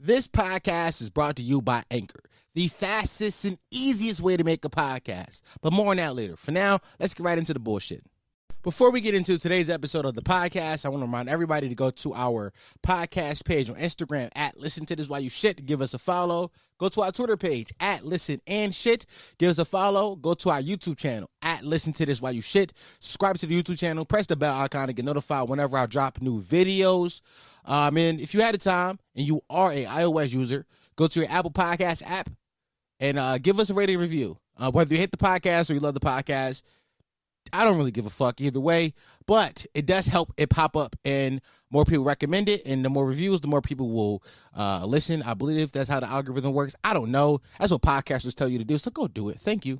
This podcast is brought to you by Anchor, the fastest and easiest way to make a podcast. But more on that later. For now, let's get right into the bullshit. Before we get into today's episode of the podcast, I want to remind everybody to go to our podcast page on Instagram at Listen to This While You Shit. Give us a follow. Go to our Twitter page at Listen and Shit. Give us a follow. Go to our YouTube channel at Listen to This While You Shit. Subscribe to the YouTube channel. Press the bell icon to get notified whenever I drop new videos. Um, and if you had the time and you are a iOS user, go to your Apple Podcast app and uh, give us a rating review. Uh, whether you hate the podcast or you love the podcast, I don't really give a fuck either way, but it does help it pop up and more people recommend it. And the more reviews, the more people will uh, listen. I believe that's how the algorithm works. I don't know. That's what podcasters tell you to do. So go do it. Thank you.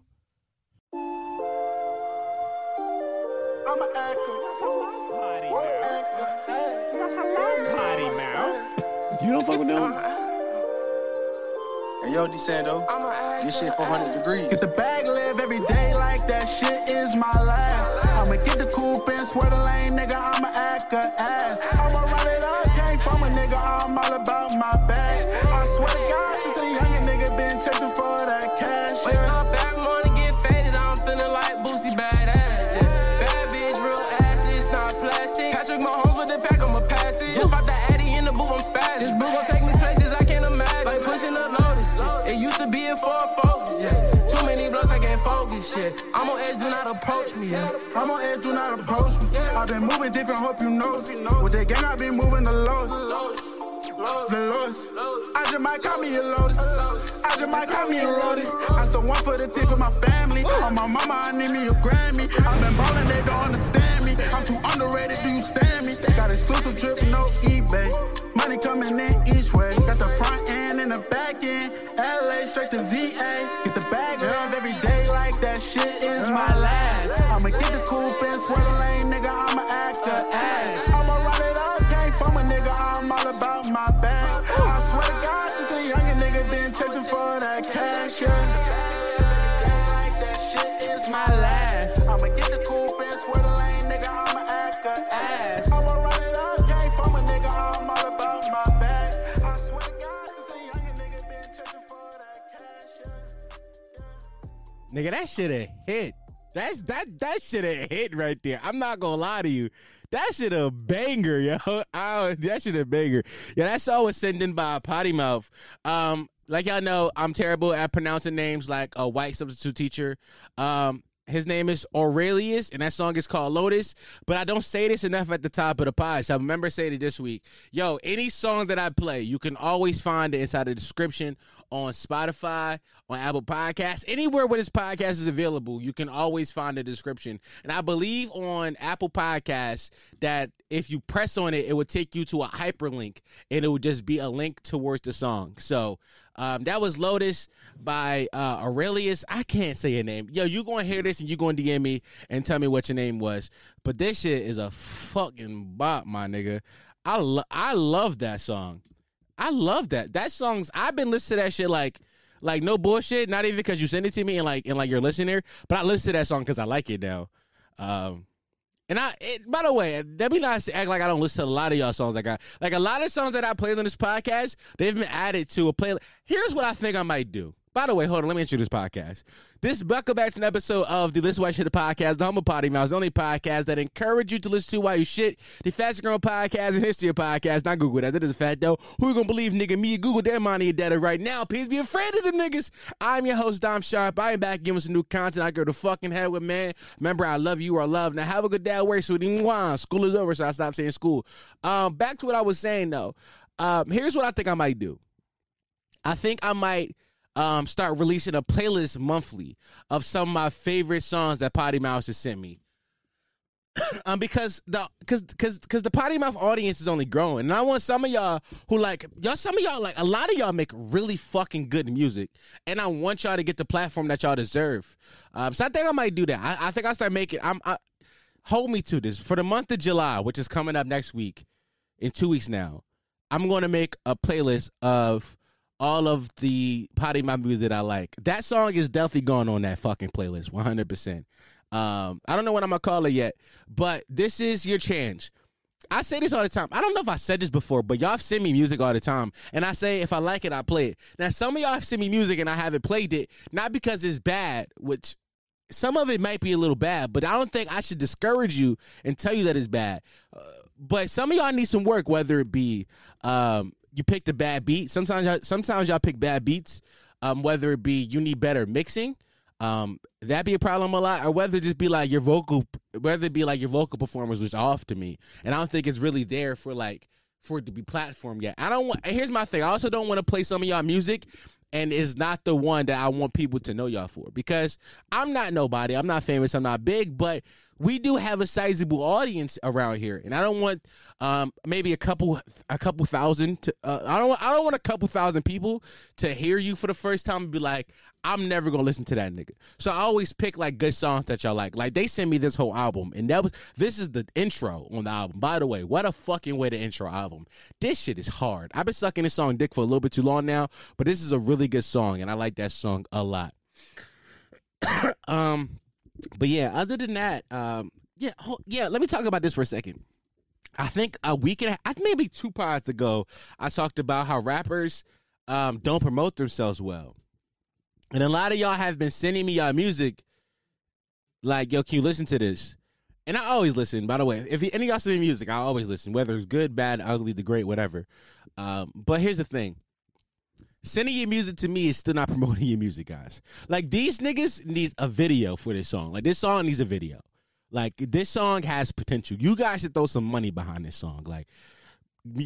You don't fuck with them? Hey, yo, DeSando, I'm an actor. this shit 400 degrees. Get the bag, live every day like that shit is my last. I'ma get the I'm spazzing. This booth gon' take me places I can't imagine. Like pushing up notice. It used to be a four focus. Yeah. Too many blocks, I can't focus. Shit. I'm on edge, do not approach me. Yeah. I'm on edge, do not approach me. I've been moving different, hope you know. With the gang, I've been moving the lowest. The lowest. I just might call me a lotus. I just might call me a loaded. I still one for the tip for my family. On my mama, I need me a Grammy. I've been ballin', they don't understand me. I'm too underrated, do you stand me? Got exclusive trip, no eBay. Money coming in each way. Got the front end and the back end. LA straight to VA. Get the bag of every day like that shit is my last. Nigga, that shit a hit. That's that that shit a hit right there. I'm not gonna lie to you. That shit a banger, yo. I, that shit a banger. Yeah, that song was sent in by Potty Mouth. Um, like y'all know, I'm terrible at pronouncing names like a white substitute teacher. Um, his name is Aurealius, and that song is called Lotus. But I don't say this enough at the top of the pod. So I remember saying it this week. Yo, any song that I play, you can always find it inside the description on Spotify, on Apple Podcasts, anywhere where this podcast is available. You can always find the description. And I believe on Apple Podcasts that if you press on it, it would take you to a hyperlink, and it would just be a link towards the song. So um, that was Lotus by uh, Aurealius. I can't say your name. Yo, you going to hear this and you going to DM me and tell me what your name was. But this shit is a fucking bop, my nigga. I, lo- I love that song. I love that. That song's, I've been listening to that shit like, like no bullshit. Not even because you sent it to me and like, and like you're listening but I listen to that song because I like it now. Um, and I, it, by the way, let me not act like I don't listen to a lot of y'all songs. Like I, like a lot of songs that I played on this podcast, they've been added to a playlist. Here's what I think I might do. By the way, hold on, let me introduce this podcast. This buckle back to an episode of the Listen Why Shit the podcast, the Humble Potty Mouse, the only podcast that encourage you to listen to while you shit, the fastest growing podcast in history of podcasts. Not Google that. That is a fact though. Who you gonna believe, nigga? Me, Google that money and data right now. Please be afraid of the niggas. I'm your host, Dom Sharpe. I am back giving some new content. I go to fucking hell with man. Remember, I love you or love. Now have a good day at work, sweetie. Mwah. School is over, so I stopped saying school. Um, back to what I was saying though. Um, here's what I think I might do. I think I might um, start releasing a playlist monthly of some of my favorite songs that Potty Mouse has sent me. um, because the because because because the potty mouth audience is only growing, and I want some of y'all who like y'all. Some of y'all like a lot of y'all make really fucking good music, and I want y'all to get the platform that y'all deserve. Um, so I think I might do that. I, I think I'll start making. I'm I, hold me to this for the month of July, which is coming up next week, in two weeks now. I'm going to make a playlist of all of the potty mouth music that I like. That song is definitely going on that fucking playlist, 100. percent um, I don't know what I'm gonna call it yet, but this is your chance. I say this all the time. I don't know if I said this before, but y'all send me music all the time. And I say if I like it, I play it. Now, some of y'all have sent me music and I haven't played it, not because it's bad, which some of it might be a little bad, but I don't think I should discourage you and tell you that it's bad. Uh, but some of y'all need some work, whether it be um, you picked a bad beat. Sometimes, y'all, sometimes y'all pick bad beats. Um, whether it be you need better mixing, um, that be a problem a lot, or whether it just be like your vocal, whether it be like your vocal performance was off to me, and I don't think it's really there for like for it to be platform yet. I don't want. Here's my thing. I also don't want to play some of y'all music and is not the one that I want people to know y'all for because I'm not nobody. I'm not famous. I'm not big, but we do have a sizable audience around here, and I don't want um, maybe a couple a couple thousand. To, uh, I don't I don't want a couple thousand people to hear you for the first time and be like, I'm never gonna listen to that nigga. So I always pick like good songs that y'all like. Like they sent me this whole album, and that was this is the intro on the album. By the way, what a fucking way to intro album. This shit is hard. I've been sucking this song dick for a little bit too long now, but this is a really good song, and I like that song a lot. um but yeah, other than that, um, yeah, yeah. Let me talk about this for a second. I think a week and a, maybe two pods ago, I talked about how rappers um, don't promote themselves well, and a lot of y'all have been sending me y'all music. Like, yo, can you listen to this? And I always listen. By the way, if any of y'all send me music, I always listen, whether it's good, bad, ugly, the great, whatever. Um, but here's the thing: sending your music to me is still not promoting your music, guys. Like these niggas need a video for this song. Like this song needs a video. Like this song has potential. You guys should throw some money behind this song. Like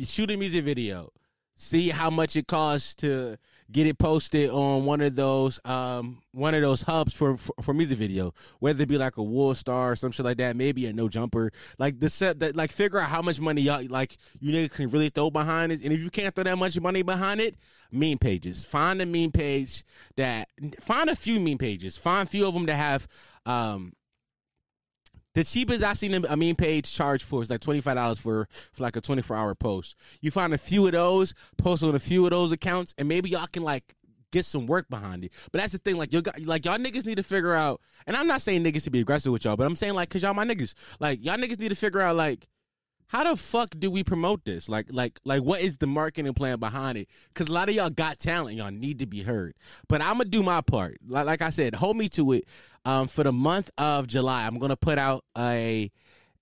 shoot a music video. See how much it costs to get it posted on one of those um one of those hubs for for, for music video, whether it be like a WorldStar or some shit like that, maybe a no jumper. Like the set that like figure out how much money y'all like you niggas can really throw behind it. And if you can't throw that much money behind it, meme pages. Find a meme page that find a few meme pages. Find a few of them that have um the cheapest I seen a meme page charge for is like twenty five dollars for for like a twenty four hour post. You find a few of those, post on a few of those accounts, and maybe y'all can like get some work behind it. But that's the thing, like you like y'all niggas need to figure out. And I'm not saying niggas to be aggressive with y'all, but I'm saying like cause y'all my niggas. Like y'all niggas need to figure out like how the fuck do we promote this? Like, like, like, what is the marketing plan behind it? Because a lot of y'all got talent, y'all need to be heard. But I'm gonna do my part. Like, like I said, hold me to it. Um, for the month of July, I'm gonna put out a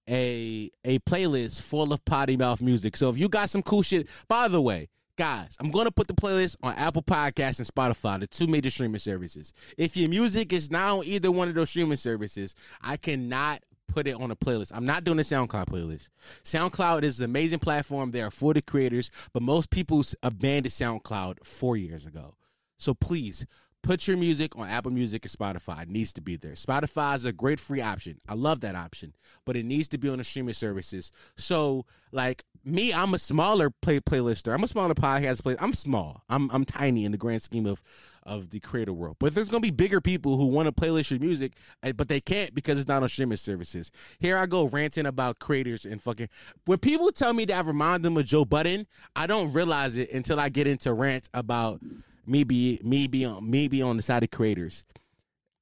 a a playlist full of potty mouth music. So if you got some cool shit, by the way, guys, I'm gonna put the playlist on Apple Podcasts and Spotify, the two major streaming services. If your music is not on either one of those streaming services, I cannot put it on a playlist. I'm not doing a SoundCloud playlist. SoundCloud is an amazing platform. There are for the creators, but most people abandoned SoundCloud four years ago. So please put your music on Apple Music and Spotify. It needs to be there. Spotify is a great free option. I love that option, but it needs to be on the streaming services. So, like me, I'm a smaller play playlister. I'm a smaller podcast player. I'm small. I'm I'm tiny in the grand scheme of of the creator world. But there's gonna be bigger people who want to playlist your music, eh, but they can't because it's not on streaming services. Here I go ranting about creators and fucking. When people tell me that I remind them of Joe Budden, I don't realize it until I get into rants about me be me be on me be on the side of creators.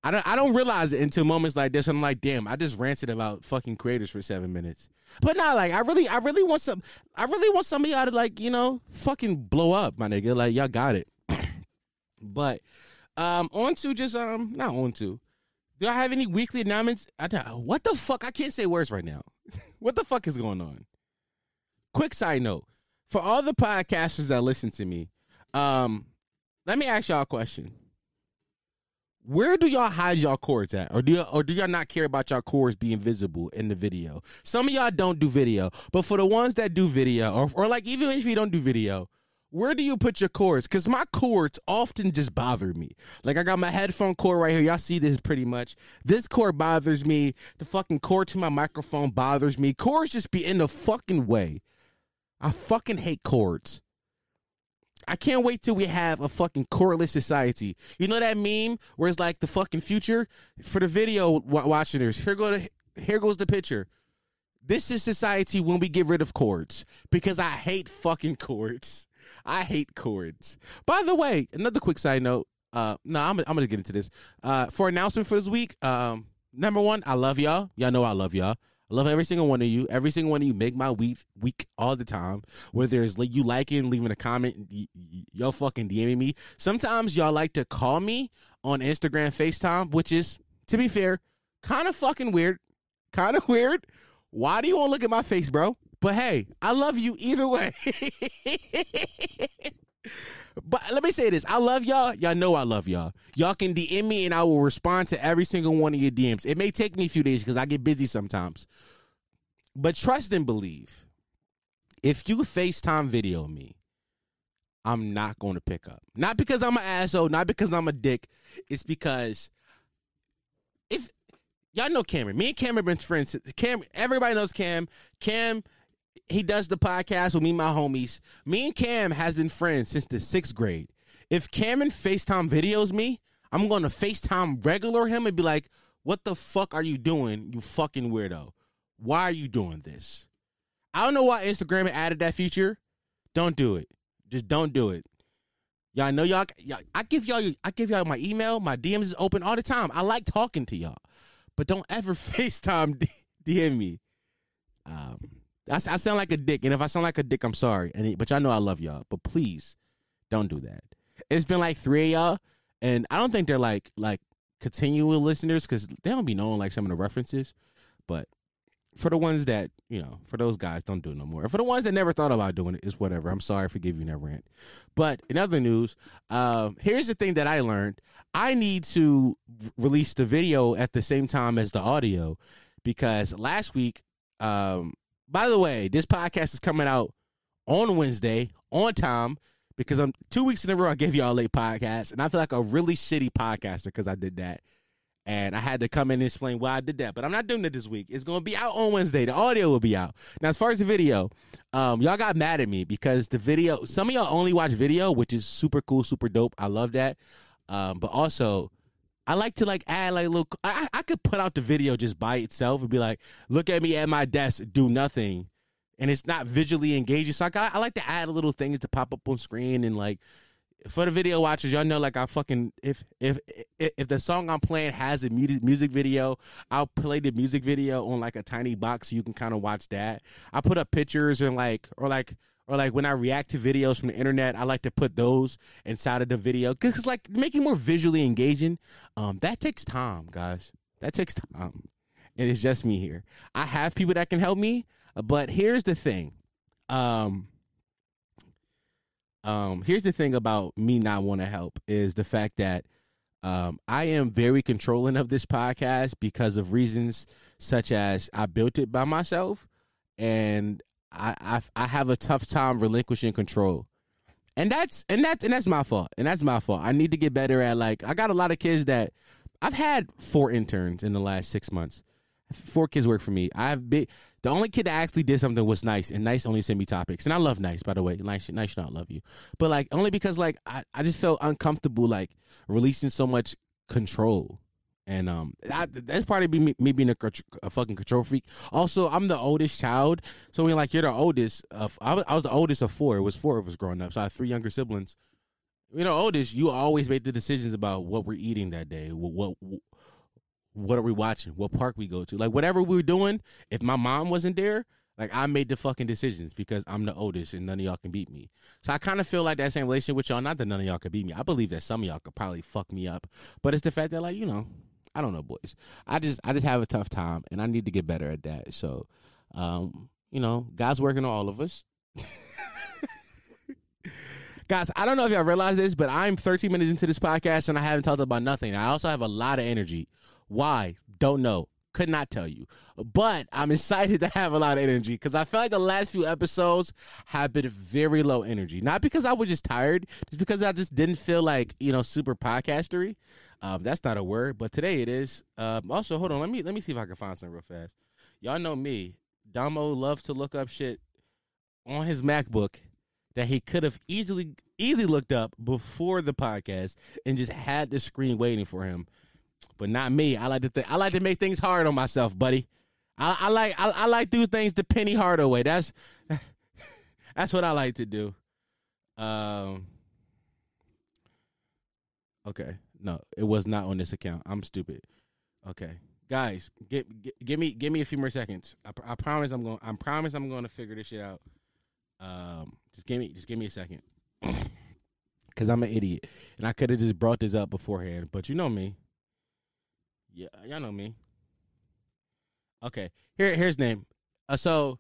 I don't I don't realize it until moments like this. I'm like, damn, I just ranted about fucking creators for seven minutes. But not like I really I really want some I really want some of y'all to like, you know, fucking blow up, my nigga. Like y'all got it. But um on to just um not on to. Do I have any weekly announcements? I don't, what the fuck? I can't say words right now. what the fuck is going on? Quick side note. For all the podcasters that listen to me, um, let me ask y'all a question. Where do y'all hide y'all cords at, or do y'all, or do y'all not care about y'all cords being visible in the video? Some of y'all don't do video, but for the ones that do video, or or like even if you don't do video, where do you put your cords? Because my cords often just bother me. Like I got my headphone cord right here. Y'all see this pretty much. This cord bothers me. The fucking cord to my microphone bothers me. Cords just be in the fucking way. I fucking hate cords. I can't wait till we have a fucking cordless society. You know that meme where it's like the fucking future for the video watchers. Here go to, here goes the picture. This is society when we get rid of cords because I hate fucking cords. I hate cords. By the way, another quick side note. Uh, no, I'm, I'm gonna get into this. Uh, for announcement for this week. Um, number one, I love y'all. Y'all know I love y'all. I love every single one of you. Every single one of you make my week week all the time. Whether it's like you liking, leaving a comment, y- y- y'all fucking DMing me. Sometimes y'all like to call me on Instagram FaceTime, which is, to be fair, kind of fucking weird. Kind of weird. Why do you want to look at my face, bro? But hey, I love you either way. but let me say this. I love y'all. Y'all know I love y'all. Y'all can DM me and I will respond to every single one of your DMs. It may take me a few days because I get busy sometimes. But trust and believe. If you FaceTime video me, I'm not going to pick up. Not because I'm an asshole, not because I'm a dick. It's because if y'all know Cameron, me and Cam have been friends. Since Cam, everybody knows Cam. Cam, he does the podcast with me, and my homies. Me and Cam has been friends since the sixth grade. If Cameron FaceTime videos me, I'm to FaceTime regular him and be like, "What the fuck are you doing, you fucking weirdo? Why are you doing this?" I don't know why Instagram added that feature. Don't do it. Just don't do it. Y'all know y'all, y'all. I give y'all. I give y'all my email. My DMs is open all the time. I like talking to y'all, but don't ever FaceTime DM me. Um, I, I sound like a dick, and if I sound like a dick, I'm sorry. And but y'all know I love y'all. But please, don't do that. It's been like three of y'all, and I don't think they're like like continual listeners because they don't be knowing like some of the references. But for the ones that you know, for those guys, don't do it no more. And for the ones that never thought about doing it, it's whatever. I'm sorry for giving you that rant. But in other news, um, here's the thing that I learned: I need to release the video at the same time as the audio because last week. Um, by the way, this podcast is coming out on Wednesday on time because I'm two weeks in a row. I gave y'all a late podcast, and I feel like a really shitty podcaster because I did that. And I had to come in and explain why I did that. But I'm not doing it this week. It's going to be out on Wednesday. The audio will be out. Now, as far as the video, um, y'all got mad at me because the video, some of y'all only watch video, which is super cool, super dope. I love that. Um, but also, I like to like add like little. I, I could put out the video just by itself and be like, look at me at my desk, do nothing, and it's not visually engaging. So I got, I like to add little things to pop up on screen and like for the video watchers, y'all know like I fucking if if if, the song I'm playing has a music music video, I'll play the music video on like a tiny box so you can kind of watch that. I put up pictures and like or like or like when I react to videos from the internet, I like to put those inside of the video because like making more visually engaging. Um, that takes time, guys. That takes time, and it's just me here. I have people that can help me, but here's the thing. Um, um, here's the thing about me not want to help is the fact that um, I am very controlling of this podcast because of reasons such as I built it by myself, and I I, I have a tough time relinquishing control, and that's and that's and that's my fault, and that's my fault. I need to get better at like I got a lot of kids that I've had four interns in the last six months. Four kids work for me. I've been the only kid that actually did something was nice, and nice only sent me topics, and I love nice by the way. Nice, nice, should not love you, but like only because like I, I just felt uncomfortable like releasing so much control, and um that's probably be me, me being a, a fucking control freak. Also, I'm the oldest child, so when like you're the oldest, of, I, was, I was the oldest of four. It was four of us growing up, so I had three younger siblings. You know, oldest, you always made the decisions about what we're eating that day, what, what what are we watching? What park we go to? Like whatever we were doing, if my mom wasn't there, like I made the fucking decisions because I'm the oldest and none of y'all can beat me. So I kind of feel like that same relation with y'all. Not that none of y'all could beat me. I believe that some of y'all could probably fuck me up, but it's the fact that like you know, I don't know, boys. I just I just have a tough time and I need to get better at that. So, um, you know, God's working on all of us. Guys, I don't know if y'all realize this, but I'm 13 minutes into this podcast and I haven't talked about nothing. I also have a lot of energy. Why? Don't know. Could not tell you. But I'm excited to have a lot of energy because I feel like the last few episodes have been very low energy. Not because I was just tired, just because I just didn't feel like, you know, super podcastery. Um, that's not a word, but today it is. Um, also, hold on, let me let me see if I can find something real fast. Y'all know me. Damo loves to look up shit on his MacBook that he could have easily easily looked up before the podcast and just had the screen waiting for him. But not me. I like to th- I like to make things hard on myself, buddy. I, I like I, I like do things the Penny Hardaway. That's that's what I like to do. Um. Okay, no, it was not on this account. I'm stupid. Okay, guys, give, give me give me a few more seconds. I, I promise I'm going. I promise I'm going to figure this shit out. Um, just give me just give me a second, because I'm an idiot, and I could have just brought this up beforehand. But you know me. Yeah, y'all know me. Okay, here here's name. Uh, so,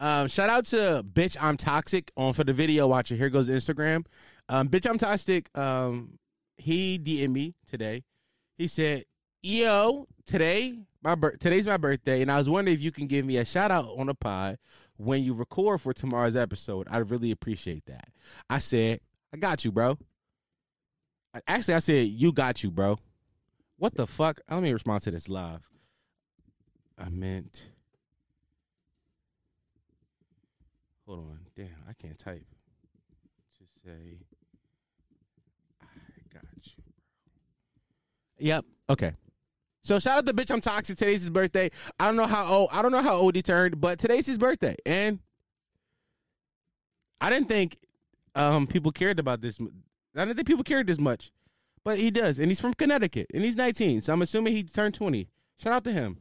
um, shout out to bitch I'm toxic on for the video watcher. Here goes Instagram. Um, bitch I'm toxic. Um, he DM'd me today. He said, "Yo, today my bir- today's my birthday, and I was wondering if you can give me a shout out on the pod when you record for tomorrow's episode. I'd really appreciate that." I said, "I got you, bro." Actually, I said, "You got you, bro." What the fuck? Uh, let me respond to this live. I meant. Hold on. Damn, I can't type. Just say, I got you, bro. Yep. Okay. So shout out to bitch I'm toxic. Today's his birthday. I don't know how old I don't know how old he turned, but today's his birthday. And I didn't think um people cared about this. I didn't think people cared this much. But he does. And he's from Connecticut. And he's 19. So I'm assuming he turned 20. Shout out to him.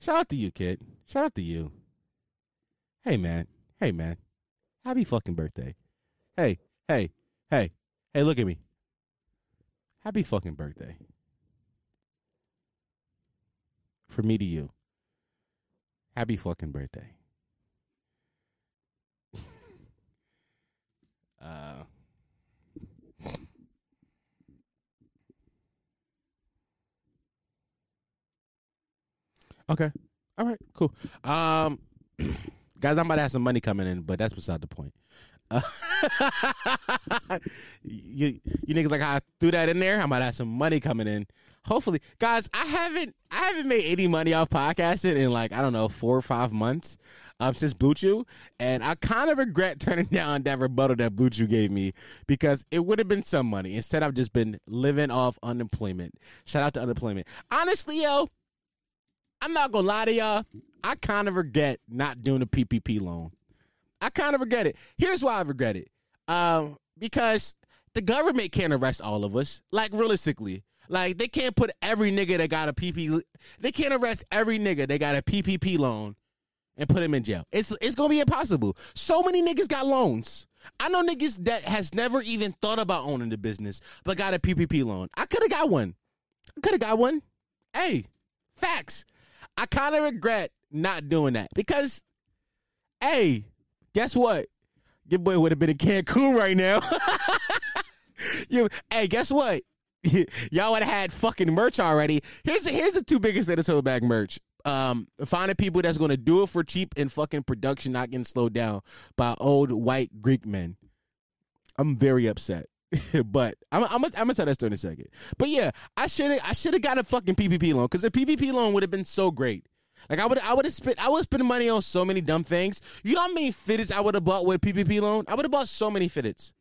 Shout out to you, kid. Shout out to you. Hey man. Hey man. Happy fucking birthday. Hey, hey, hey, hey, look at me. Happy fucking birthday. For me to you. Happy fucking birthday. uh Okay. All right, cool. Um guys, I'm about to have some money coming in, but that's beside the point. Uh, you you niggas like I threw that in there. I'm about to have some money coming in. Hopefully, guys, I haven't I haven't made any money off podcasting in like I don't know four or five months um since BlueChew, and I kind of regret turning down that rebuttal that BlueChew gave me because it would have been some money. Instead, I've just been living off unemployment. Shout out to unemployment. Honestly, yo, I'm not gonna lie to y'all. I kind of regret not doing a PPP loan. I kind of regret it. Here's why I regret it. Um, because the government can't arrest all of us. Like realistically, like they can't put every nigga that got a PP. They can't arrest every nigga that got a PPP loan and put him in jail. It's it's gonna be impossible. So many niggas got loans. I know niggas that has never even thought about owning the business, but got a PPP loan. I could have got one. I could have got one. Hey, facts. I kind of regret not doing that because, hey, guess what? Your boy would have been in Cancun right now. you, hey, guess what? Y'all would have had fucking merch already. Here's the, here's the two biggest Minnesota bag merch. Um, finding people that's gonna do it for cheap and fucking production not getting slowed down by old white Greek men. I'm very upset. but I'm I'm I'm gonna tell that story in a second. But yeah, I should have I should have got a fucking PPP loan because a PPP loan would have been so great. Like I would I would have spent I would spend money on so many dumb things. You know how many fitteds I would have bought with PPP loan? I would have bought so many fitteds.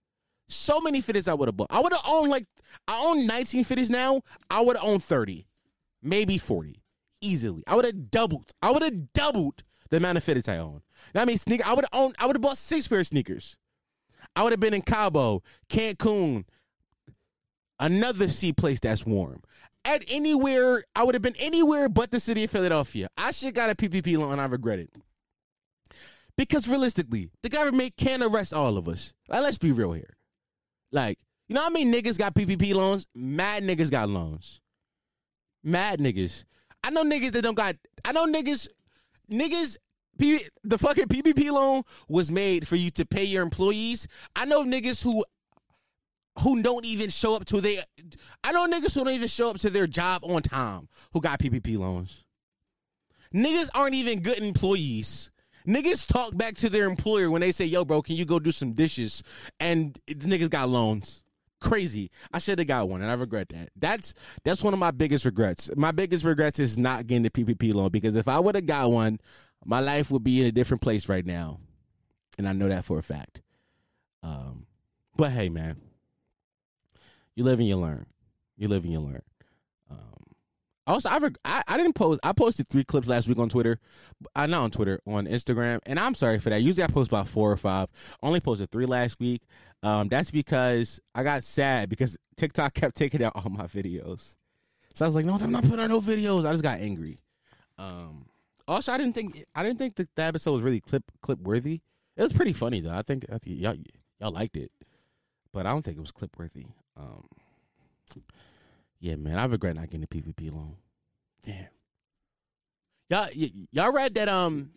So many fitteds I would have bought. I would have owned like I own 19 fitteds now. I would have owned 30, maybe 40, easily. I would have doubled. I would have doubled the amount of fitteds I own. Now I mean sneaker. I would have owned. I would have bought six pair of sneakers. I would have been in Cabo, Cancun, another sea place that's warm. At anywhere, I would have been anywhere but the city of Philadelphia. I should got a PPP loan. I regret it. Because realistically, the government can't arrest all of us. Like, let's be real here. Like, you know how many niggas got PPP loans? Mad niggas got loans. Mad niggas. I know niggas that don't got. I know niggas. Niggas. P, the fucking PPP loan was made for you to pay your employees. I know niggas who who don't even show up to their. I know niggas who don't even show up to their job on time who got PPP loans. Niggas aren't even good employees. Niggas talk back to their employer when they say, "Yo, bro, can you go do some dishes?" And the niggas got loans. Crazy. I should have got one, and I regret that. That's that's one of my biggest regrets. My biggest regrets is not getting the PPP loan because if I would have got one, my life would be in a different place right now, and I know that for a fact. Um, but hey, man, you live and you learn. You live and you learn. Also, I, reg- I I didn't post. I posted three clips last week on Twitter. I uh, not on Twitter on Instagram, and I'm sorry for that. Usually, I post about four or five. Only posted three last week. Um, that's because I got sad because TikTok kept taking out all my videos. So I was like, no, I'm not putting out no videos. I just got angry. Um, also, I didn't think I didn't think the, the episode was really clip clip worthy. It was pretty funny though. I think, I think y'all y'all liked it, but I don't think it was clip worthy. Um, yeah, man, I regret not getting a PPP loan. Damn. Y'all, y- y'all read that? Um,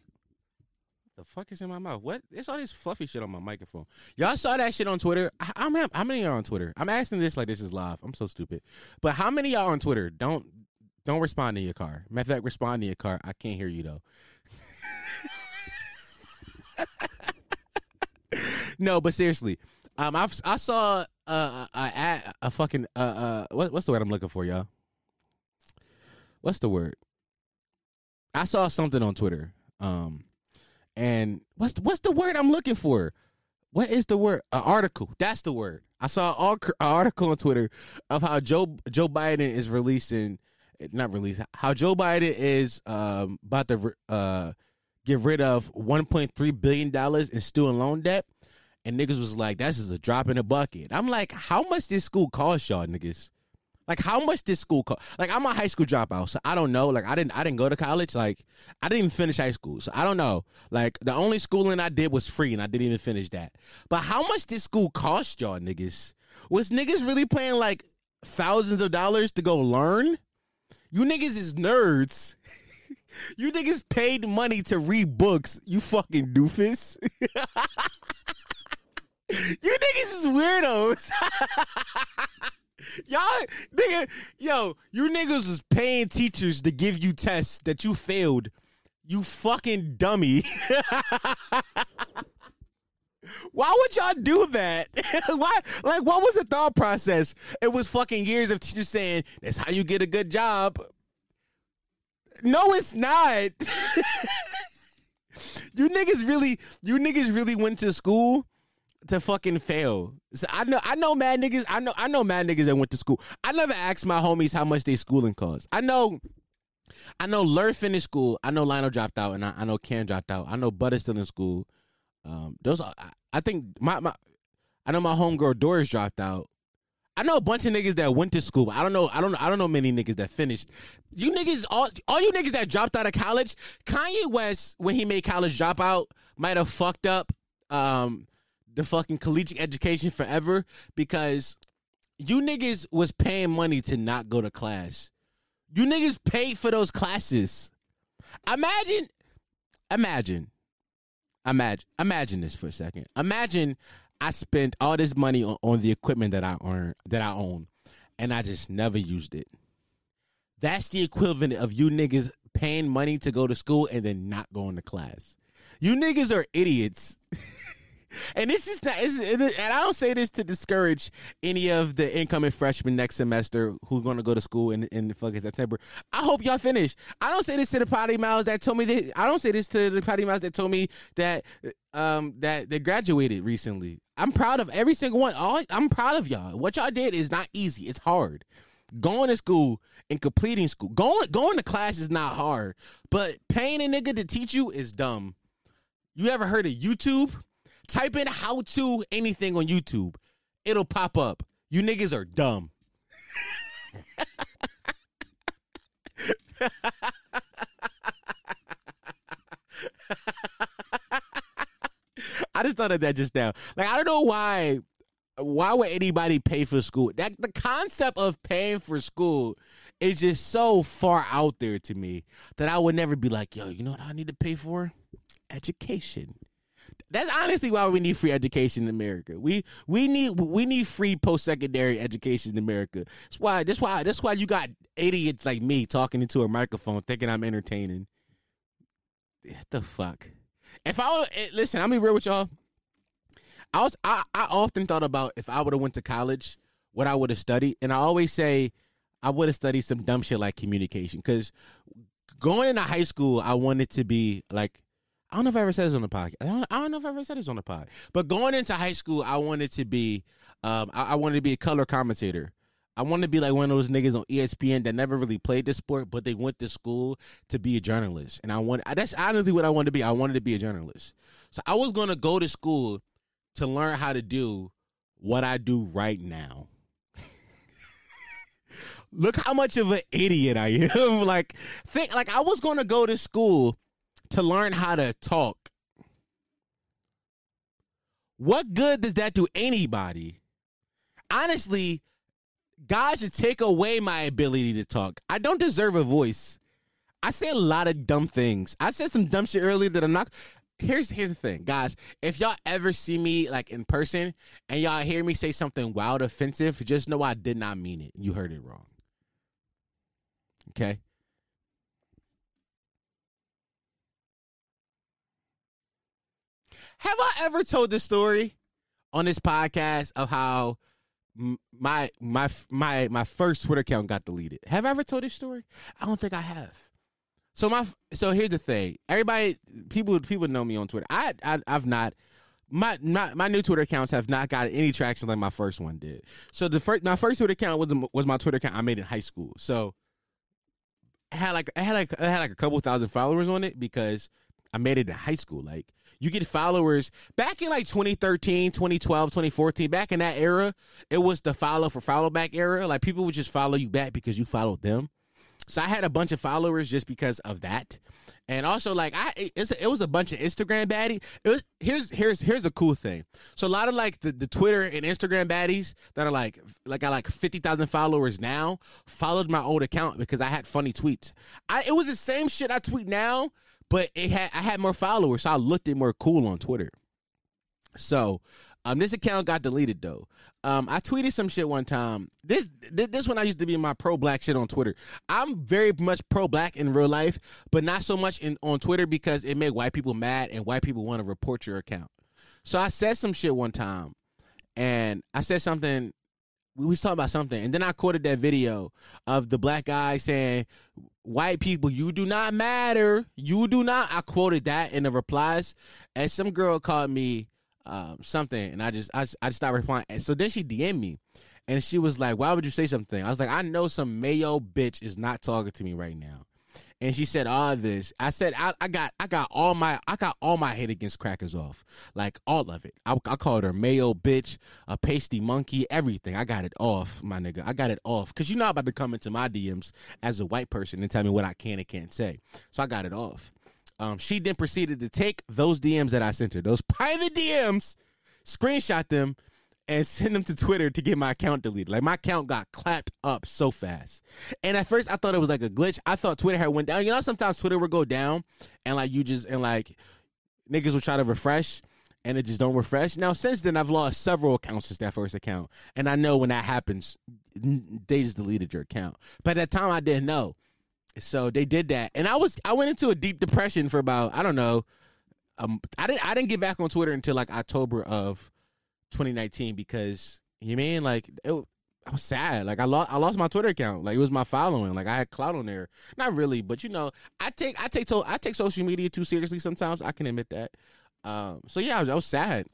the fuck is in my mouth? What? It's all this fluffy shit on my microphone. Y'all saw that shit on Twitter? How, many? How many are on Twitter? I'm asking this like this is live. I'm so stupid. But how many y'all on Twitter don't don't respond to your car? Matter of fact, respond to your car. I can't hear you though. no, but seriously, um, I've I saw uh a, a, fucking uh uh what, what's the word I'm looking for, y'all? What's the word? I saw something on Twitter. Um, and what's what's the word I'm looking for? What is the word? An article. That's the word. I saw an article on Twitter of how Joe Joe Biden is releasing, not release, how Joe Biden is um about to uh get rid of 1.3 billion dollars in student loan debt, and niggas was like, "That's just a drop in the bucket." I'm like, "How much this school cost y'all niggas?" Like how much this school cost? Like I'm a high school dropout, so I don't know. Like I didn't I didn't go to college. Like I didn't even finish high school, so I don't know. Like the only schooling I did was free, and I didn't even finish that. But how much this school cost y'all niggas? Was niggas really paying like thousands of dollars to go learn? You niggas is nerds. you niggas paid money to read books. You fucking doofus. you niggas is weirdos. Y'all, nigga, yo, you niggas was paying teachers to give you tests that you failed. You fucking dummy. Why would y'all do that? Why? Like, what was the thought process? It was fucking years of teachers saying, that's how you get a good job. No, it's not. you niggas really, you niggas really went to school to fucking fail. So I know I know mad niggas. I know I know mad niggas that went to school. I never asked my homies how much they schooling cost. I know I know Lur finished school. I know Lionel dropped out, and I, I know Cam dropped out. I know Butter's still in school. Um, those I, I think my my I know my homegirl Doris dropped out. I know a bunch of niggas that went to school. I don't know. I don't. I don't know many niggas that finished. You niggas, all all you niggas that dropped out of college. Kanye West, when he made college dropout, might have fucked up. Um, the fucking collegiate education forever because you niggas was paying money to not go to class. You niggas paid for those classes. Imagine, imagine, imagine, imagine this for a second. Imagine I spent all this money on, on the equipment that I earn, that I own, and I just never used it. That's the equivalent of you niggas paying money to go to school and then not going to class. You niggas are idiots. and this is not, and I don't say this to discourage any of the incoming freshmen next semester who's going to go to school in in the fucking September. I hope y'all finish. I don't say this to the potty mouths that told me that. I don't say this to the potty mouths that told me that um that they graduated recently. I'm proud of every single one. All I'm proud of y'all. What y'all did is not easy. It's hard. Going to school and completing school. Going going to class is not hard, but paying a nigga to teach you is dumb. You ever heard of YouTube? Type in how to anything on YouTube. It'll pop up. You niggas are dumb. I just thought of that just now. Like I don't know why why would anybody pay for school? That the concept of paying for school is just so far out there to me that I would never be like, yo, you know what I need to pay for? Education. That's honestly why we need free education in America. We we need we need free post secondary education in America. That's why that's why that's why you got idiots like me talking into a microphone thinking I'm entertaining. What the fuck? If I would eh, listen, I'm be real with y'all. I was I, I often thought about if I would have went to college, what I would have studied, and I always say I would have studied some dumb shit like communication. Because going into high school, I wanted to be like I don't know if I ever said this on the podcast. I don't, I don't know if I ever said this on the pod. But going into high school, I wanted to be, um, I, I, wanted to be a color commentator. I wanted to be like one of those niggas on ESPN that never really played the sport, but they went to school to be a journalist. And I want that's honestly what I wanted to be. I wanted to be a journalist. So I was gonna go to school to learn how to do what I do right now. look how much of an idiot I am. like think like I was gonna go to school to learn how to talk. What good does that do anybody? Honestly, God should take away my ability to talk. I don't deserve a voice. I say a lot of dumb things. I said some dumb shit earlier that I'm not. Here's here's the thing, guys. If y'all ever see me like in person and y'all hear me say something wild offensive, just know I did not mean it. You heard it wrong. Okay. Have I ever told the story on this podcast of how my my my my first Twitter account got deleted? Have I ever told this story? I don't think I have. So my so here's the thing. Everybody, people people know me on Twitter. I, I I've not. My, my my new Twitter accounts have not got any traction like my first one did. So the first my first Twitter account was the, was my Twitter account I made in high school. So I had like I had like I had like a couple thousand followers on it because I made it in high school. Like you get followers back in like 2013, 2012, 2014, back in that era, it was the follow for follow back era. Like people would just follow you back because you followed them. So I had a bunch of followers just because of that. And also like I it was a bunch of Instagram baddies. It was here's here's here's the cool thing. So a lot of like the, the Twitter and Instagram baddies that are like like got like 50,000 followers now followed my old account because I had funny tweets. I it was the same shit I tweet now, but it had I had more followers, so I looked it more cool on Twitter. So um, this account got deleted though. Um, I tweeted some shit one time. This this one I used to be my pro black shit on Twitter. I'm very much pro black in real life, but not so much in on Twitter because it made white people mad and white people want to report your account. So I said some shit one time, and I said something. We was talking about something, and then I quoted that video of the black guy saying, "White people, you do not matter. You do not." I quoted that in the replies, and some girl called me um, something, and I just I, I just stopped replying. And so then she DM'd me, and she was like, "Why would you say something?" I was like, "I know some Mayo bitch is not talking to me right now." And she said all this. I said I, I got I got all my I got all my hate against crackers off, like all of it. I, I called her Mayo bitch, a pasty monkey, everything. I got it off, my nigga. I got it off because you're not about to come into my DMs as a white person and tell me what I can and can't say. So I got it off. Um, she then proceeded to take those DMs that I sent her, those private DMs, screenshot them, and send them to Twitter to get my account deleted. Like my account got clapped up so fast. And at first I thought it was like a glitch. I thought Twitter had went down. You know, sometimes Twitter would go down and like you just and like niggas would try to refresh and it just don't refresh. Now since then I've lost several accounts since that first account. And I know when that happens, they just deleted your account. But at that time I didn't know. So they did that, and I was I went into a deep depression for about I don't know. Um, I didn't I didn't get back on Twitter until like October of 2019 because you mean like it, I was sad. Like I lost I lost my Twitter account. Like it was my following. Like I had clout on there. Not really, but you know I take I take to, I take social media too seriously sometimes. I can admit that. Um, so yeah, I was, I was sad.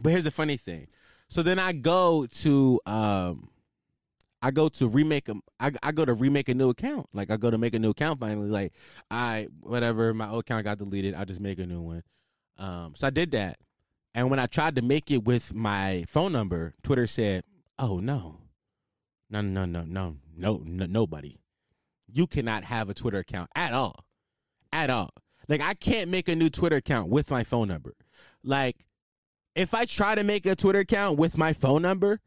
But here's the funny thing. So then I go to um I go to remake a, I, I go to remake a new account. Like I go to make a new account finally. Like I whatever my old account got deleted, I just make a new one. Um, so I did that, and when I tried to make it with my phone number, Twitter said, "Oh no, no, no, no, no, no, no, nobody. You cannot have a Twitter account at all, at all. Like I can't make a new Twitter account with my phone number. Like if I try to make a Twitter account with my phone number."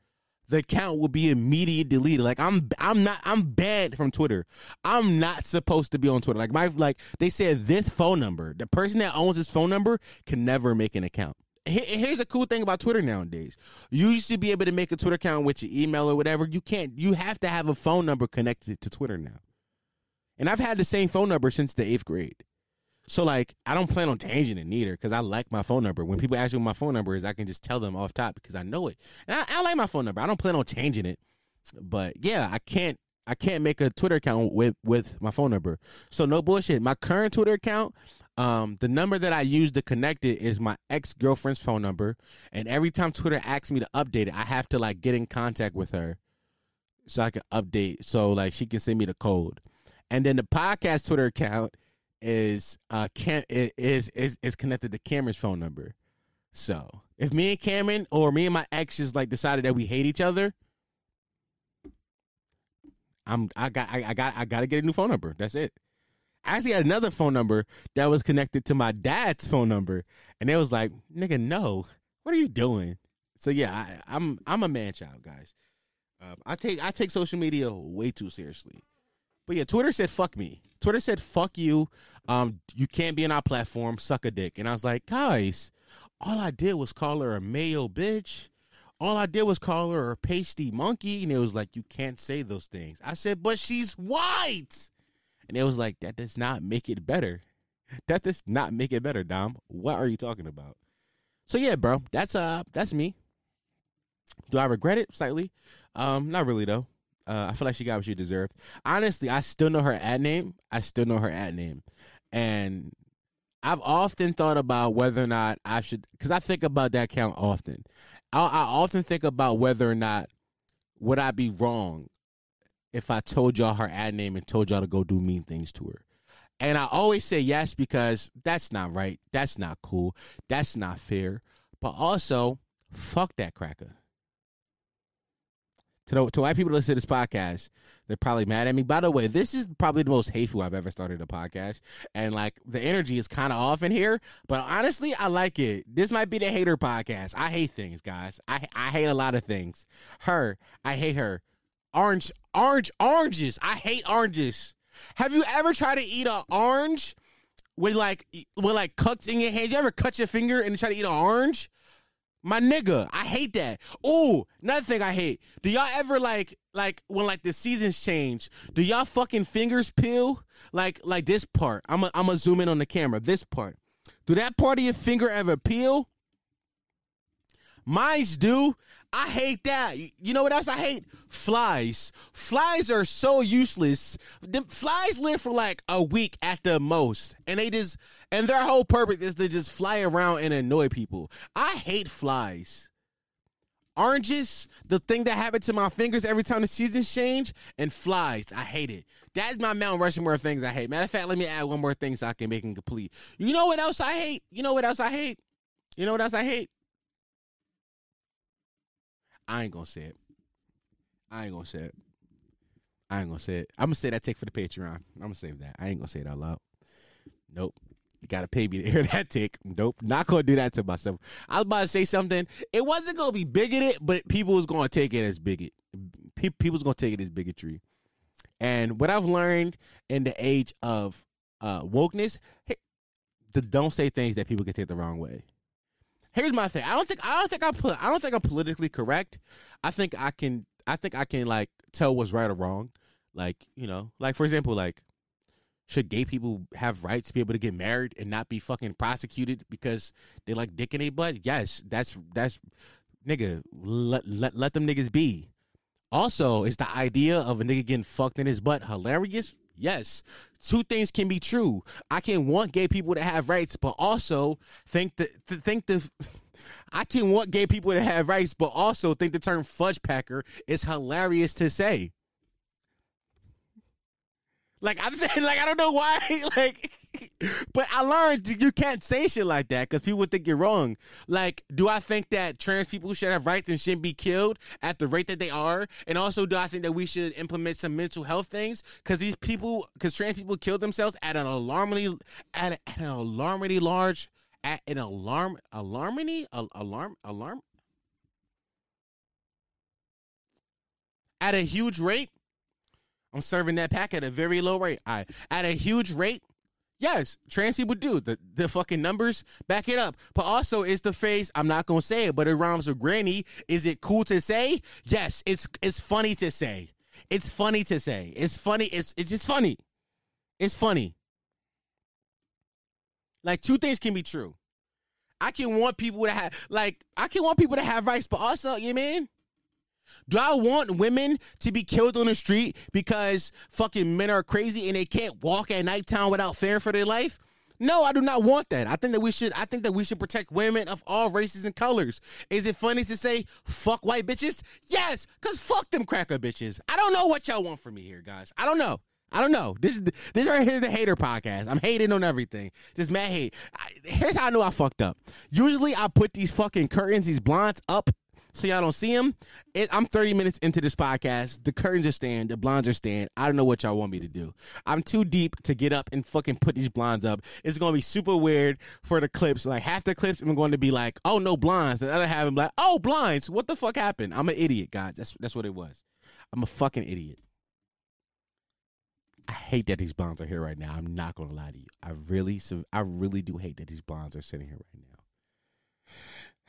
the account will be immediately deleted. Like I'm I'm not I'm banned from Twitter. I'm not supposed to be on Twitter. Like my like they said this phone number, the person that owns this phone number can never make an account. Here's the cool thing about Twitter nowadays. You used to be able to make a Twitter account with your email or whatever. You can't. You have to have a phone number connected to Twitter now. And I've had the same phone number since the eighth grade. So like I don't plan on changing it either because I like my phone number. When people ask me what my phone number is, I can just tell them off top because I know it. And I, I like my phone number. I don't plan on changing it. But yeah, I can't I can't make a Twitter account with with my phone number. So no bullshit. My current Twitter account, um, the number that I use to connect it is my ex girlfriend's phone number. And every time Twitter asks me to update it, I have to like get in contact with her so I can update. So like she can send me the code. And then the podcast Twitter account is uh Cam is is is connected to Cameron's phone number. So if me and Cameron or me and my ex just like decided that we hate each other, I'm I got I, I got I got to get a new phone number. That's it. I actually had another phone number that was connected to my dad's phone number, and it was like, "Nigga, no, what are you doing?" So yeah, I, I'm I'm a man child, guys. Um, I take I take social media way too seriously. But yeah, Twitter said fuck me. Twitter said fuck you. Um, you can't be on our platform. Suck a dick. And I was like, guys, all I did was call her a mayo bitch. All I did was call her a pasty monkey, and it was like you can't say those things. I said, but she's white, and it was like that does not make it better. That does not make it better, Dom. What are you talking about? So yeah, bro, that's uh, that's me. Do I regret it slightly? Um, not really though. Uh, I feel like she got what she deserved. Honestly, I still know her ad name. I still know her ad name, and I've often thought about whether or not I should, because I think about that count often. I, I often think about whether or not would I be wrong if I told y'all her ad name and told y'all to go do mean things to her. And I always say yes because that's not right. That's not cool. That's not fair. But also, fuck that cracker to the, to white people listen to this podcast, they're probably mad at me. By the way, this is probably the most hateful I've ever started a podcast, and like the energy is kind of off in here. But honestly, I like it. This might be the hater podcast. I hate things, guys. I I hate a lot of things. Her, I hate her. Orange, orange, oranges. I hate oranges. Have you ever tried to eat an orange with like with like cuts in your hand? You ever cut your finger and try to eat an orange? My nigga, I hate that. Oh, another thing I hate. Do y'all ever like like when like the seasons change? Do y'all fucking fingers peel? Like like this part. I'm a, I'm gonna zoom in on the camera. This part. Do that part of your finger ever peel? Mine's do. I hate that. You know what else I hate? Flies. Flies are so useless. The flies live for like a week at the most, and they just and their whole purpose is to just fly around and annoy people. I hate flies. Oranges, the thing that happens to my fingers every time the seasons change, and flies. I hate it. That's my Mount Rushmore things I hate. Matter of fact, let me add one more thing so I can make it complete. You know what else I hate? You know what else I hate? You know what else I hate? I ain't gonna say it. I ain't gonna say it. I ain't gonna say it. I'm gonna say that take for the Patreon. I'm gonna save that. I ain't gonna say it out loud. Nope. You gotta pay me to hear that take. Nope. Not gonna do that to myself. I was about to say something. It wasn't gonna be bigoted, but people was gonna take it as bigot. People's gonna take it as bigotry. And what I've learned in the age of uh, wokeness, hey, the, don't say things that people can take the wrong way here's my thing. I don't think I don't think I'm I don't think I'm politically correct. I think I can I think I can like tell what's right or wrong. Like, you know, like for example, like should gay people have rights to be able to get married and not be fucking prosecuted because they like dick in a butt? Yes, that's that's nigga, let, let let them niggas be. Also, is the idea of a nigga getting fucked in his butt hilarious? Yes. Two things can be true. I can want gay people to have rights, but also think that think the I can want gay people to have rights, but also think the term fudge packer is hilarious to say. Like I'm saying, like I don't know why, like, but I learned you can't say shit like that because people think you're wrong. Like, do I think that trans people should have rights and shouldn't be killed at the rate that they are? And also, do I think that we should implement some mental health things because these people, because trans people kill themselves at an alarmingly, at, at an alarmingly large, at an alarm, alarmingly, alarm, alarm, at a huge rate I'm serving that pack at a very low rate. I at a huge rate. Yes, trans people do. The the fucking numbers back it up. But also it's the phrase, I'm not gonna say it, but it rhymes with granny. Is it cool to say? Yes, it's it's funny to say. It's funny to say. It's funny. It's it's just funny. It's funny. Like two things can be true. I can want people to have like I can want people to have rights, but also, you mean? Do I want women to be killed on the street because fucking men are crazy and they can't walk at nighttime without fearing for their life? No, I do not want that. I think that we should I think that we should protect women of all races and colors. Is it funny to say fuck white bitches? Yes, cuz fuck them cracker bitches. I don't know what y'all want from me here, guys. I don't know. I don't know. This is this right here is the hater podcast. I'm hating on everything. Just mad hate. I, here's how I know I fucked up. Usually I put these fucking curtains, these blinds up so y'all don't see them. It, I'm 30 minutes into this podcast. The curtains are staying. The blinds are staying. I don't know what y'all want me to do. I'm too deep to get up and fucking put these blinds up. It's gonna be super weird for the clips. Like half the clips, I'm going to be like, "Oh no blinds." The other half, I'm like, "Oh blinds." What the fuck happened? I'm an idiot, guys. That's that's what it was. I'm a fucking idiot. I hate that these bonds are here right now. I'm not gonna lie to you. I really, I really do hate that these bonds are sitting here right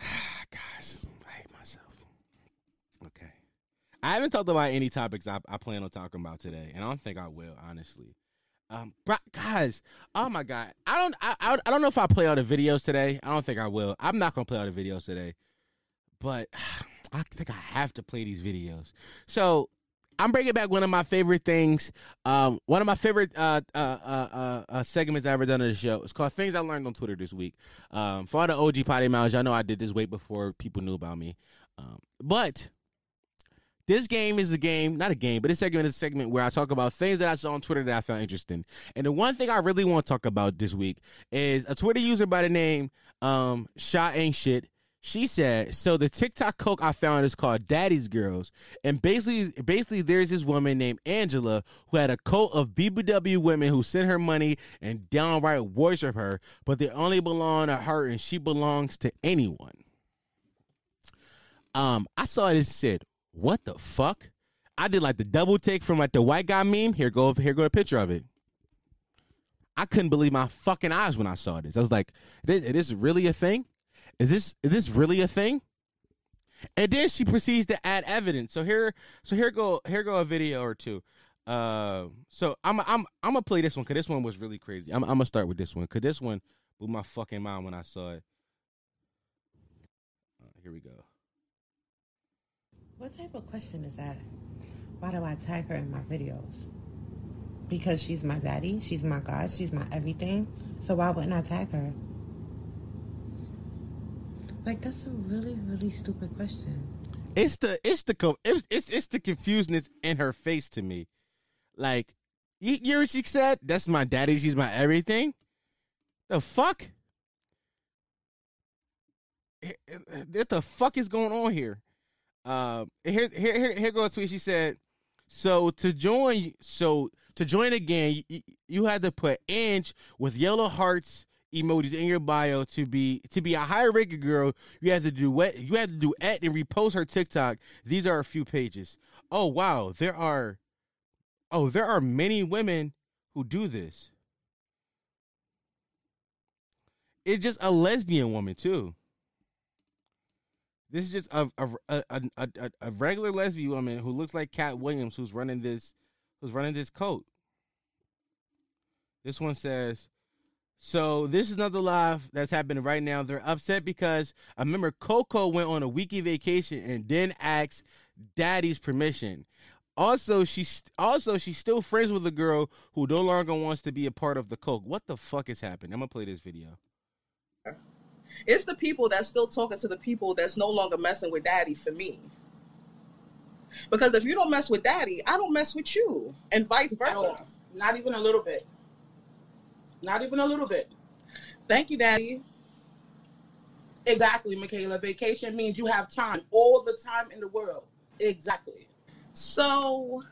now. Guys, I hate myself. Okay, I haven't talked about any topics I, I plan on talking about today, and I don't think I will, honestly. Um, guys, oh my god, I don't, I, I, don't know if I play all the videos today. I don't think I will. I'm not gonna play all the videos today, but I think I have to play these videos. So I'm bringing back one of my favorite things. Um, one of my favorite uh, uh, uh, uh, segments I've ever done on the show. It's called Things I Learned on Twitter this week. Um, for all the OG potty mouths, y'all know I did this way before people knew about me. Um, but this game is a game, not a game, but this segment is a segment where I talk about things that I saw on Twitter that I found interesting. And the one thing I really want to talk about this week is a Twitter user by the name um, Shot Ain't Shit she said, so the TikTok coke I found is called Daddy's Girls. And basically, basically, there's this woman named Angela who had a cult of BBW women who sent her money and downright worship her, but they only belong to her and she belongs to anyone. Um, I saw this said, what the fuck? I did like the double take from like the white guy meme. Here go here go a picture of it. I couldn't believe my fucking eyes when I saw this. I was like, this, this really a thing? is this is this really a thing? And then she proceeds to add evidence. So here, so here go here go a video or two. Uh, so I'm I'm I'm gonna play this one because this one was really crazy. I'm I'm gonna start with this one because this one blew my fucking mind when I saw it. Uh, here we go. What type of question is that? Why do I tag her in my videos? Because she's my daddy, she's my God, she's my everything. So why wouldn't I tag her? Like that's a really really stupid question. It's the it's the it's it's, it's the confusedness in her face to me. Like you, you what she said? That's my daddy. She's my everything. The fuck? Eh, eh, eh, what the fuck is going on here? Uh, here, here, here, goes a tweet. She said, "So to join, so to join again, you, you had to put inch with yellow hearts emojis in your bio to be to be a higher rated girl. You have to do what you have to do at and repost her TikTok. These are a few pages. Oh wow, there are oh there are many women who do this. It's just a lesbian woman too. This is just a a, a, a, a regular lesbian woman who looks like Katt Williams, who's running this, who's running this cult. This one says, so this is another live that's happening right now. They're upset because I remember Coco went on a weekly vacation and then asked daddy's permission. Also, she's also she's still friends with a girl who no longer wants to be a part of the coke. What the fuck is happening? I'm gonna play this video. It's the people that's still talking to the people that's no longer messing with daddy for me. Because if you don't mess with daddy, I don't mess with you, and vice versa. Not even a little bit. Not even a little bit. Thank you, Daddy. Exactly, Michaela. Vacation means you have time, all the time in the world. Exactly. So,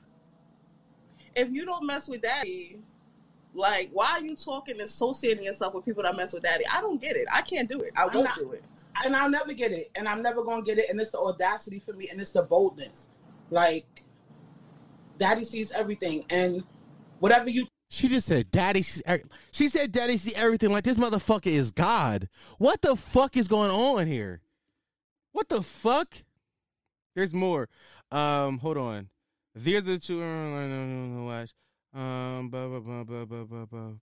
if you don't mess with Daddy, like, why are you talking, associating yourself with people that mess with Daddy? I don't get it. I can't do it. I won't not, do it. And I'll never get it. And I'm never gonna get it. And it's the audacity for me, and it's the boldness. Like, Daddy sees everything, and whatever you she just said, "Daddy." She said, "Daddy, see everything." Like this motherfucker is God. What the fuck is going on here? What the fuck? There's more. Um, hold on. The other two are watch. Um, blah, blah, blah, blah, blah, blah, blah.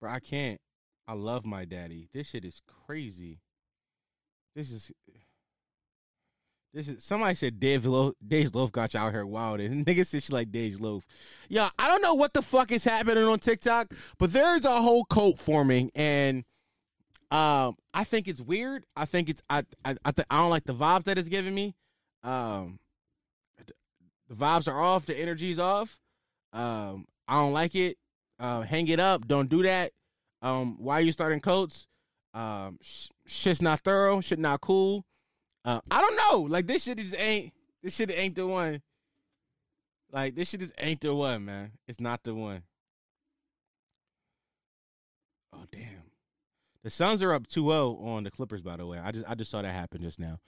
Bro, I can't. I love my daddy. This shit is crazy. This is this is somebody said Dave Lo- Dave's Loaf got you out here wild, and nigga said she like Dave's Loaf. Yeah, I don't know what the fuck is happening on TikTok, but there's a whole cult forming, and um, I think it's weird. I think it's I I I, th- I don't like the vibes that it's giving me. Um, the vibes are off, the energy's off. Um, I don't like it. Uh, hang it up. Don't do that. Um, why are you starting Colts? Um, sh- shit's not thorough. Shit not cool. Uh, I don't know. Like this shit just ain't. This shit ain't the one. Like this shit just ain't the one, man. It's not the one. Oh damn. The Suns are up 2-0 on the Clippers, by the way. I just I just saw that happen just now.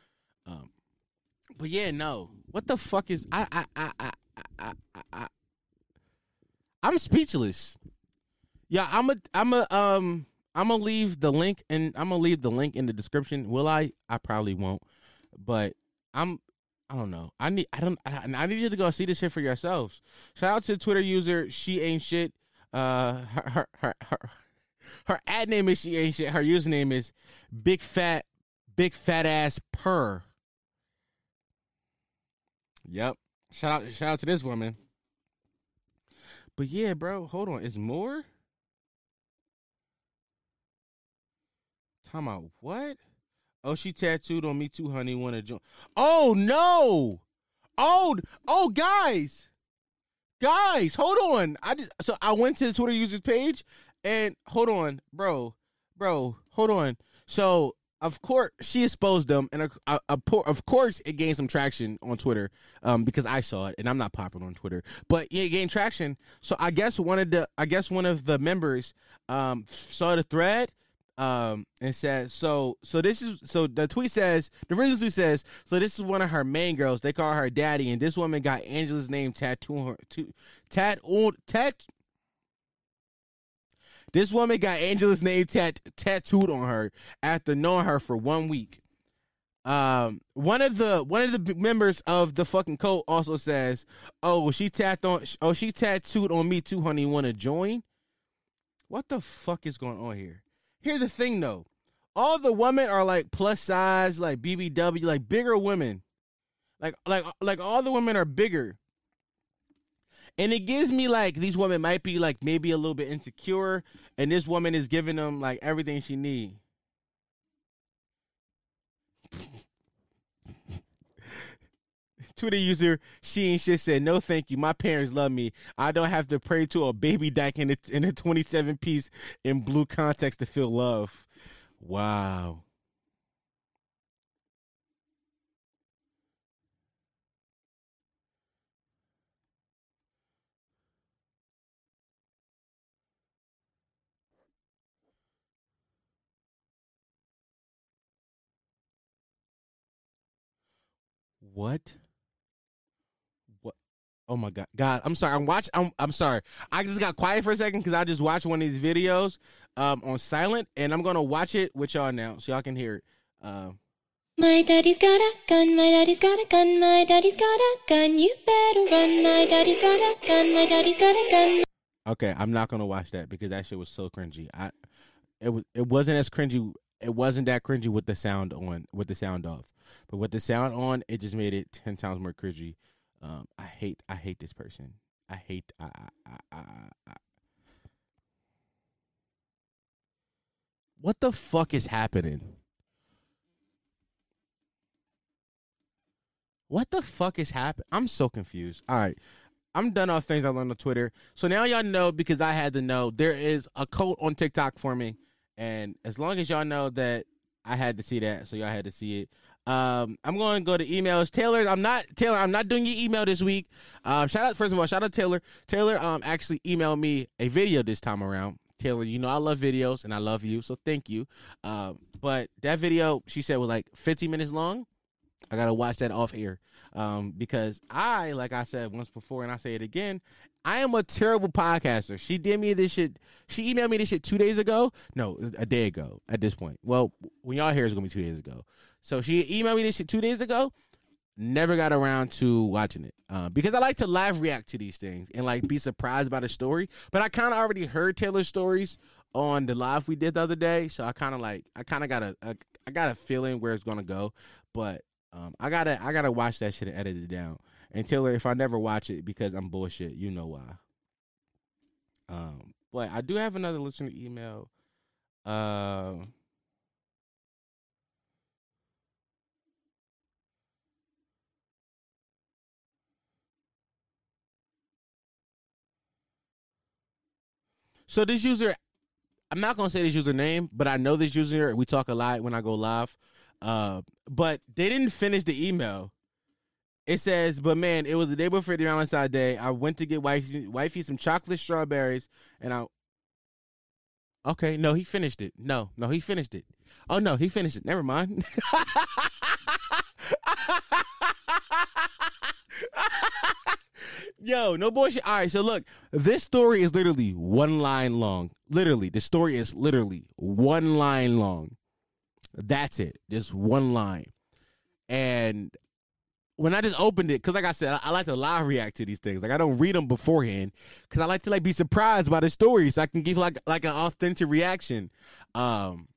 Um, but yeah, no. What the fuck is I I I I I I, I'm speechless. Yeah, I'm a I'm a um I'm gonna leave the link and I'm gonna leave the link in the description. Will I? I probably won't. But I'm I don't know. I need I don't I, I need you to go see this shit for yourselves. Shout out to Twitter user she ain't shit. Uh her her her, her her ad name is she ain't shit. Her username is big fat big fat ass purr. Yep. Shout out shout out to this woman. But yeah, bro, hold on. It's more? Time out. What? Oh, she tattooed on me too, honey. Wanna join? Oh no! Oh, oh, guys, guys, hold on. I just so I went to the Twitter users page and hold on, bro, bro, hold on. So of course she exposed them, and a, a, a, of course it gained some traction on Twitter, um, because I saw it, and I'm not popular on Twitter, but yeah, it gained traction. So I guess one of the, I guess one of the members, um, saw the thread, um, and said, so, so this is, so the tweet says, the original tweet says, so this is one of her main girls. They call her daddy, and this woman got Angela's name tattooed on her, to, tat on, tat. This woman got Angela's name tat, tattooed on her after knowing her for one week. Um, one of the one of the members of the fucking cult also says, "Oh, she tapped on. Oh, she tattooed on me too, honey. Want to join? What the fuck is going on here? Here's the thing, though. All the women are like plus size, like BBW, like bigger women. Like like like all the women are bigger. And it gives me like these women might be like maybe a little bit insecure, and this woman is giving them like everything she need. Twitter user she and shit said no thank you. My parents love me. I don't have to pray to a baby dyke in a, in a 27 piece in blue context to feel love. Wow. What? What? Oh my god, God! I'm sorry. I'm watching. I'm I'm sorry. I just got quiet for a second because I just watched one of these videos um on silent, and I'm gonna watch it with y'all now so y'all can hear it. Um. My daddy's got a gun, my daddy's got a gun, my daddy's got a gun, you better run. My daddy's got a gun, my daddy's got a gun. Okay, I'm not gonna watch that because that shit was so cringy. I it was it wasn't as cringy it wasn't that cringy with the sound on with the sound off. But with the sound on, it just made it ten times more cringy. Um, I hate I hate this person. I hate I I, I, I, What the fuck is happening? What the fuck is happening? I'm so confused. All right. I'm done off things I learned on Twitter. So now y'all know because I had to know there is a code on TikTok for me. And as long as y'all know that I had to see that, so y'all had to see it. Um, I'm going to go to emails. Taylor, I'm not Taylor. I'm not doing your email this week. Um, shout out first of all, shout out Taylor. Taylor um actually emailed me a video this time around. Taylor, you know I love videos and I love you, so thank you. Um, but that video she said was like 15 minutes long. I gotta watch that off air. Um, because I, like I said once before, and I say it again, I am a terrible podcaster. She did me this shit. She emailed me this shit two days ago. No, a day ago at this point. Well, when y'all hear it's gonna be two days ago. So she emailed me this shit two days ago. Never got around to watching it uh, because I like to live react to these things and like be surprised by the story. But I kind of already heard Taylor's stories on the live we did the other day, so I kind of like I kind of got a, a I got a feeling where it's gonna go. But um, I gotta I gotta watch that shit and edit it down. And Taylor, if I never watch it because I'm bullshit, you know why. Um, but I do have another listener email. Uh, so this user, I'm not gonna say this username, but I know this user. We talk a lot when I go live. Uh, but they didn't finish the email. It says, "But man, it was the day before the Valentine's Day. I went to get wifey, wifey some chocolate strawberries, and I." Okay, no, he finished it. No, no, he finished it. Oh no, he finished it. Never mind. Yo, no bullshit. All right, so look, this story is literally one line long. Literally, the story is literally one line long. That's it, just one line. And when I just opened it, because like I said, I, I like to live react to these things. Like I don't read them beforehand, because I like to like be surprised by the story, so I can give like like an authentic reaction. Um,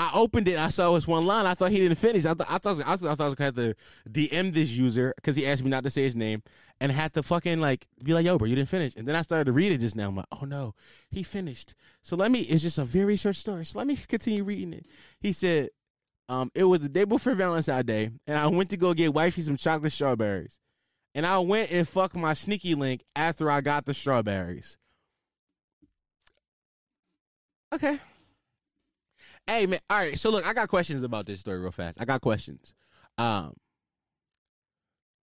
I opened it. I saw was one line. I thought he didn't finish. I, th- I thought I thought I was gonna have to DM this user because he asked me not to say his name and had to fucking like be like, "Yo, bro, you didn't finish." And then I started to read it just now. I'm like, "Oh no, he finished." So let me. It's just a very short story. So let me continue reading it. He said, um, "It was the day before Valentine's Day, and I went to go get wifey some chocolate strawberries, and I went and fucked my sneaky link after I got the strawberries." Okay. Hey man, all right. So look, I got questions about this story real fast. I got questions. Um,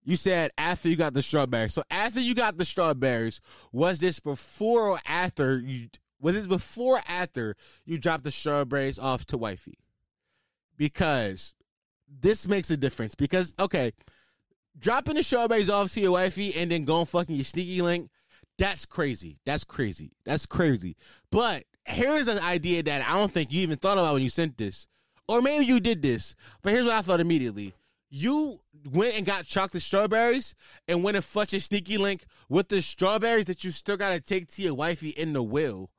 you said after you got the strawberries. So after you got the strawberries, was this before or after you? Was this before or after you dropped the strawberries off to wifey? Because this makes a difference. Because okay, dropping the strawberries off to your wifey and then going fucking your sneaky link, that's crazy. That's crazy. That's crazy. But here's an idea that I don't think you even thought about when you sent this. Or maybe you did this. But here's what I thought immediately. You went and got chocolate strawberries and went and fucked a sneaky link with the strawberries that you still gotta take to your wifey in the will.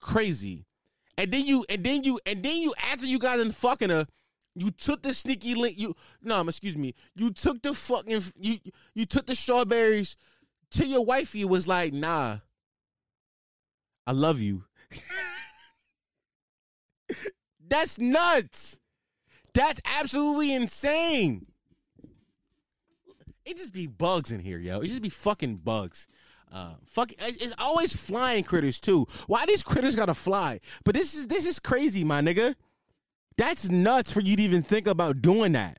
Crazy. And then you and then you and then you after you got in fucking her, you took the sneaky link. You no, um, excuse me. You took the fucking you you took the strawberries to your wifey. Was like, nah, I love you. That's nuts. That's absolutely insane. It just be bugs in here, yo. It just be fucking bugs. Uh, fuck, it's always flying critters too. Why these critters gotta fly? But this is this is crazy, my nigga. That's nuts for you to even think about doing that.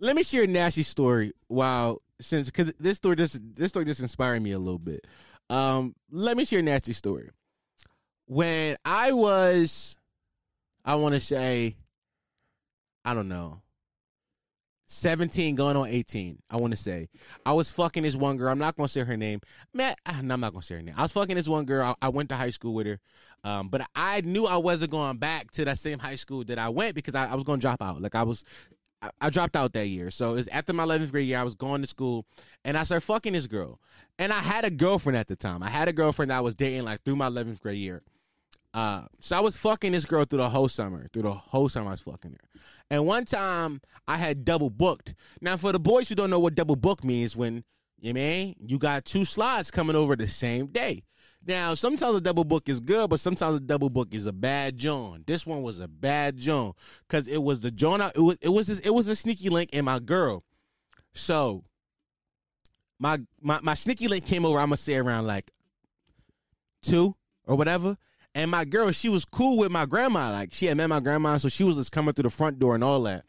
Let me share a nasty story. Wow, since because this story just this story just inspired me a little bit. Um, let me share a nasty story. When I was, I want to say, I don't know, 17 going on 18 i want to say i was fucking this one girl i'm not gonna say her name man no, i'm not gonna say her name i was fucking this one girl i, I went to high school with her um, but i knew i wasn't going back to that same high school that i went because i, I was gonna drop out like i was I, dropped out that year so it's after my 11th grade year i was going to school and i started fucking this girl and i had a girlfriend at the time i had a girlfriend that i was dating like through my 11th grade year uh, so I was fucking this girl through the whole summer. Through the whole summer, I was fucking her. And one time, I had double booked. Now, for the boys who don't know what double book means, when you mean you got two slots coming over the same day. Now, sometimes a double book is good, but sometimes a double book is a bad John. This one was a bad John because it was the John. It was it was this, it was a sneaky link and my girl. So my my my sneaky link came over. I'm gonna say around like two or whatever. And my girl, she was cool with my grandma. Like she had met my grandma, so she was just coming through the front door and all that.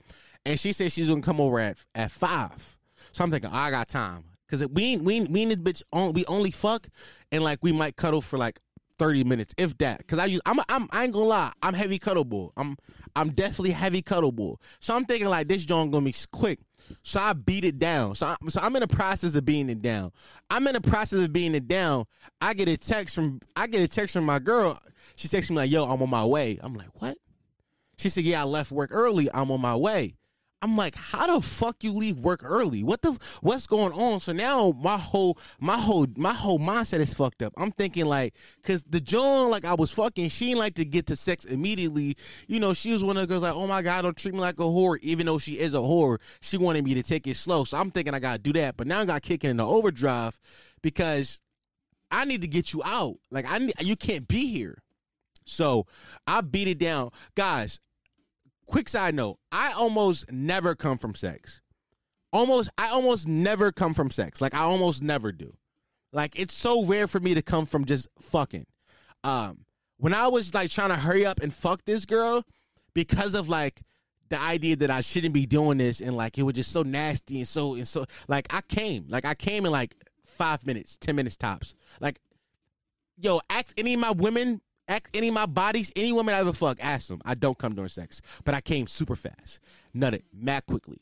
And she said she's gonna come over at at five. So I'm thinking, oh, I got time. Cause we we we ain't this bitch on we only fuck and like we might cuddle for like 30 minutes, if that. Cause I use I'm I'm I ain't gonna lie, I'm heavy cuddleable. I'm I'm definitely heavy cuddleable. So I'm thinking like this joint gonna be quick. So I beat it down. So, I, so I'm in the process of beating it down. I'm in the process of beating it down. I get a text from I get a text from my girl. She texts me like, "Yo, I'm on my way." I'm like, "What?" She said, "Yeah, I left work early. I'm on my way." I'm like, "How the fuck you leave work early? What the what's going on?" So now my whole my whole my whole mindset is fucked up. I'm thinking like, cause the John like I was fucking, she didn't like to get to sex immediately. You know, she was one of the girls like, "Oh my god, don't treat me like a whore," even though she is a whore. She wanted me to take it slow, so I'm thinking I gotta do that. But now I got kicking in the overdrive because I need to get you out. Like I need, you can't be here. So I beat it down. Guys, quick side note, I almost never come from sex. Almost I almost never come from sex. Like I almost never do. Like it's so rare for me to come from just fucking. Um, when I was like trying to hurry up and fuck this girl because of like the idea that I shouldn't be doing this and like it was just so nasty and so and so like I came like I came in like five minutes, ten minutes tops. Like, yo, ask any of my women, ask any of my bodies, any woman I ever fuck, ask them. I don't come during sex, but I came super fast, nutted mad quickly.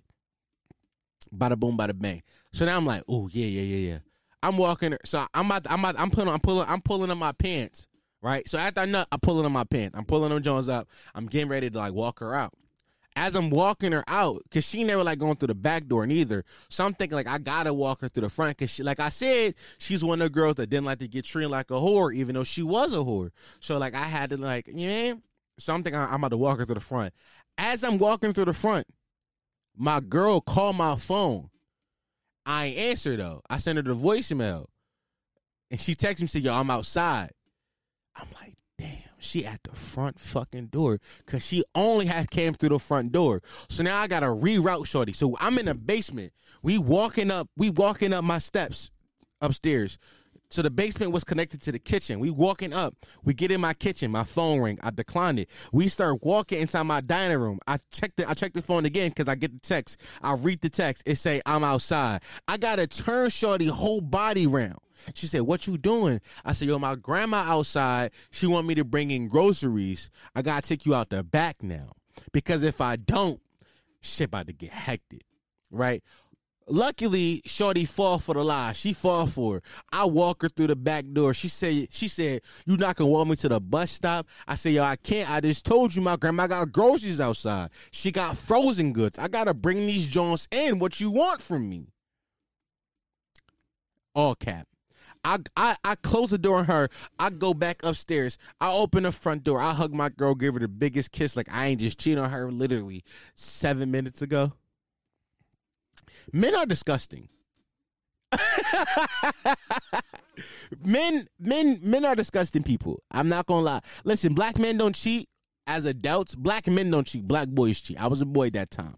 Bada boom, bada bang. So now I'm like, oh yeah, yeah, yeah, yeah. I'm walking. So I'm about, I'm about, I'm pulling, I'm pulling, I'm pulling on my pants, right? So after I nut, I'm pulling on my pants. I'm pulling them Jones up. I'm getting ready to like walk her out. As I'm walking her out, cause she never like going through the back door neither. So I'm thinking like I gotta walk her through the front, cause she, like I said, she's one of the girls that didn't like to get treated like a whore, even though she was a whore. So like I had to like, know, so I'm thinking I'm about to walk her through the front. As I'm walking through the front, my girl called my phone. I answer though. I sent her the voicemail. And she texted me said, Yo, I'm outside. I'm like, damn, she at the front fucking door. Cause she only had came through the front door. So now I gotta reroute Shorty. So I'm in the basement. We walking up, we walking up my steps upstairs. So the basement was connected to the kitchen. We walking up. We get in my kitchen. My phone ring. I declined it. We start walking inside my dining room. I checked it. I checked the phone again because I get the text. I read the text. It say I'm outside. I gotta turn Shorty whole body round. She said, "What you doing?" I said, "Yo, my grandma outside. She want me to bring in groceries. I gotta take you out the back now because if I don't, shit about to get hectic, right?" Luckily, Shorty fall for the lie. She fall for it. I walk her through the back door. She said, "She said you not gonna walk me to the bus stop." I said, "Yo, I can't. I just told you my grandma got groceries outside. She got frozen goods. I gotta bring these joints in. What you want from me?" All cap. I, I I close the door on her. I go back upstairs. I open the front door. I hug my girl, give her the biggest kiss, like I ain't just cheating on her literally seven minutes ago. Men are disgusting. men, men, men are disgusting people. I'm not gonna lie. Listen, black men don't cheat as adults. Black men don't cheat. Black boys cheat. I was a boy at that time.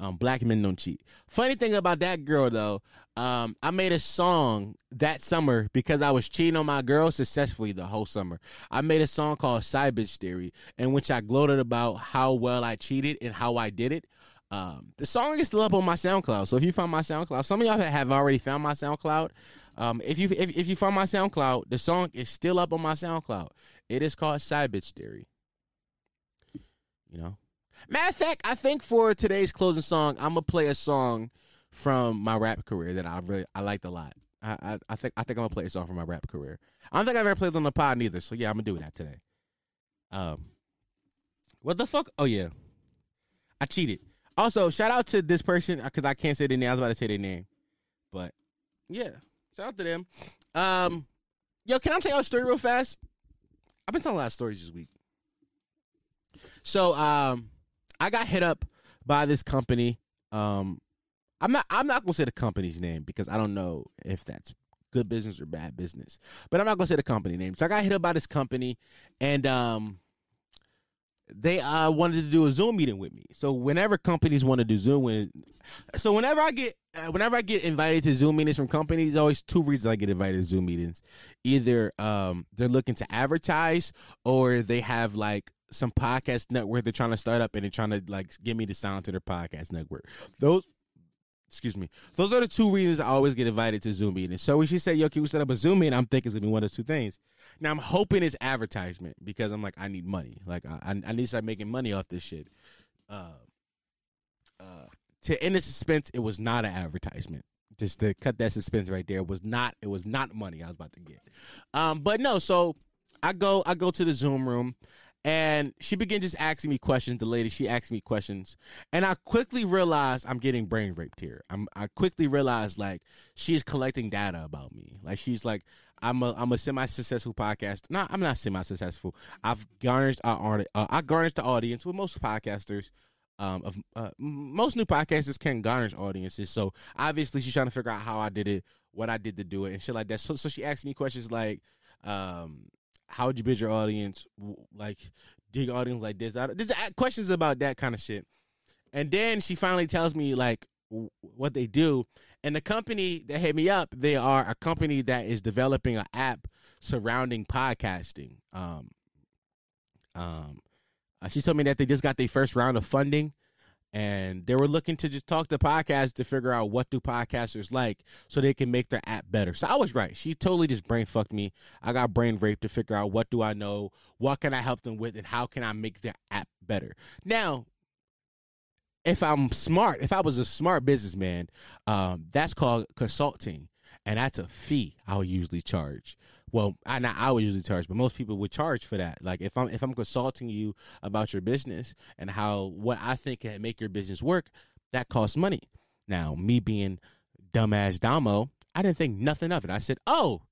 Um, black men don't cheat. Funny thing about that girl though, um, I made a song that summer because I was cheating on my girl successfully the whole summer. I made a song called Side Bitch Theory, in which I gloated about how well I cheated and how I did it. Um, the song is still up on my SoundCloud. So if you found my SoundCloud, some of y'all have already found my SoundCloud. Um, if you if, if you found my SoundCloud, the song is still up on my SoundCloud. It is called Side Bitch Theory. You know, matter of fact, I think for today's closing song, I'm gonna play a song from my rap career that I really I liked a lot. I, I, I think I think I'm gonna play a song from my rap career. I don't think I've ever played on the pod neither. So yeah, I'm gonna do that today. Um, what the fuck? Oh yeah, I cheated. Also, shout out to this person because I can't say their name. I was about to say their name, but yeah, shout out to them. Um, yo, can I tell y'all a story real fast? I've been telling a lot of stories this week. So, um, I got hit up by this company. Um, I'm not. I'm not gonna say the company's name because I don't know if that's good business or bad business. But I'm not gonna say the company name. So I got hit up by this company, and um, they uh wanted to do a Zoom meeting with me. So whenever companies want to do Zoom, with, so whenever I get uh, whenever I get invited to Zoom meetings from companies, there's always two reasons I get invited to Zoom meetings. Either um they're looking to advertise, or they have like some podcast network they're trying to start up and they're trying to like get me to sound to their podcast network. Those excuse me. Those are the two reasons I always get invited to Zoom meetings. So when she said, "Yo, can we set up a Zoom meeting?" I'm thinking it's gonna be one of two things. Now I'm hoping it's advertisement because I'm like, I need money. Like I, I need to start making money off this shit. Uh, uh, to end the suspense, it was not an advertisement. Just to cut that suspense right there, it was not. It was not money I was about to get. Um, but no. So I go. I go to the Zoom room. And she began just asking me questions. The lady, she asked me questions, and I quickly realized I'm getting brain raped here. I'm, I quickly realized like she's collecting data about me. Like she's like, I'm a, I'm a semi-successful podcast. No, I'm not semi-successful. I've garnished our, uh, I garnished the audience with most podcasters. Um, of uh, most new podcasters can garnish audiences. So obviously she's trying to figure out how I did it, what I did to do it, and shit like that. So, so she asked me questions like, um, how would you build your audience? Like, dig audience like this? Just questions about that kind of shit. And then she finally tells me like what they do. And the company that hit me up, they are a company that is developing an app surrounding podcasting. Um, um, uh, she told me that they just got their first round of funding, and they were looking to just talk to podcasts to figure out what do podcasters like, so they can make their app better. So I was right. She totally just brain fucked me. I got brain raped to figure out what do I know, what can I help them with, and how can I make their app better. Now, if I'm smart, if I was a smart businessman, um, that's called consulting, and that's a fee I'll usually charge. Well, I not I would usually charge, but most people would charge for that. Like if I'm if I'm consulting you about your business and how what I think can make your business work, that costs money. Now, me being dumbass Damo, I didn't think nothing of it. I said, "Oh,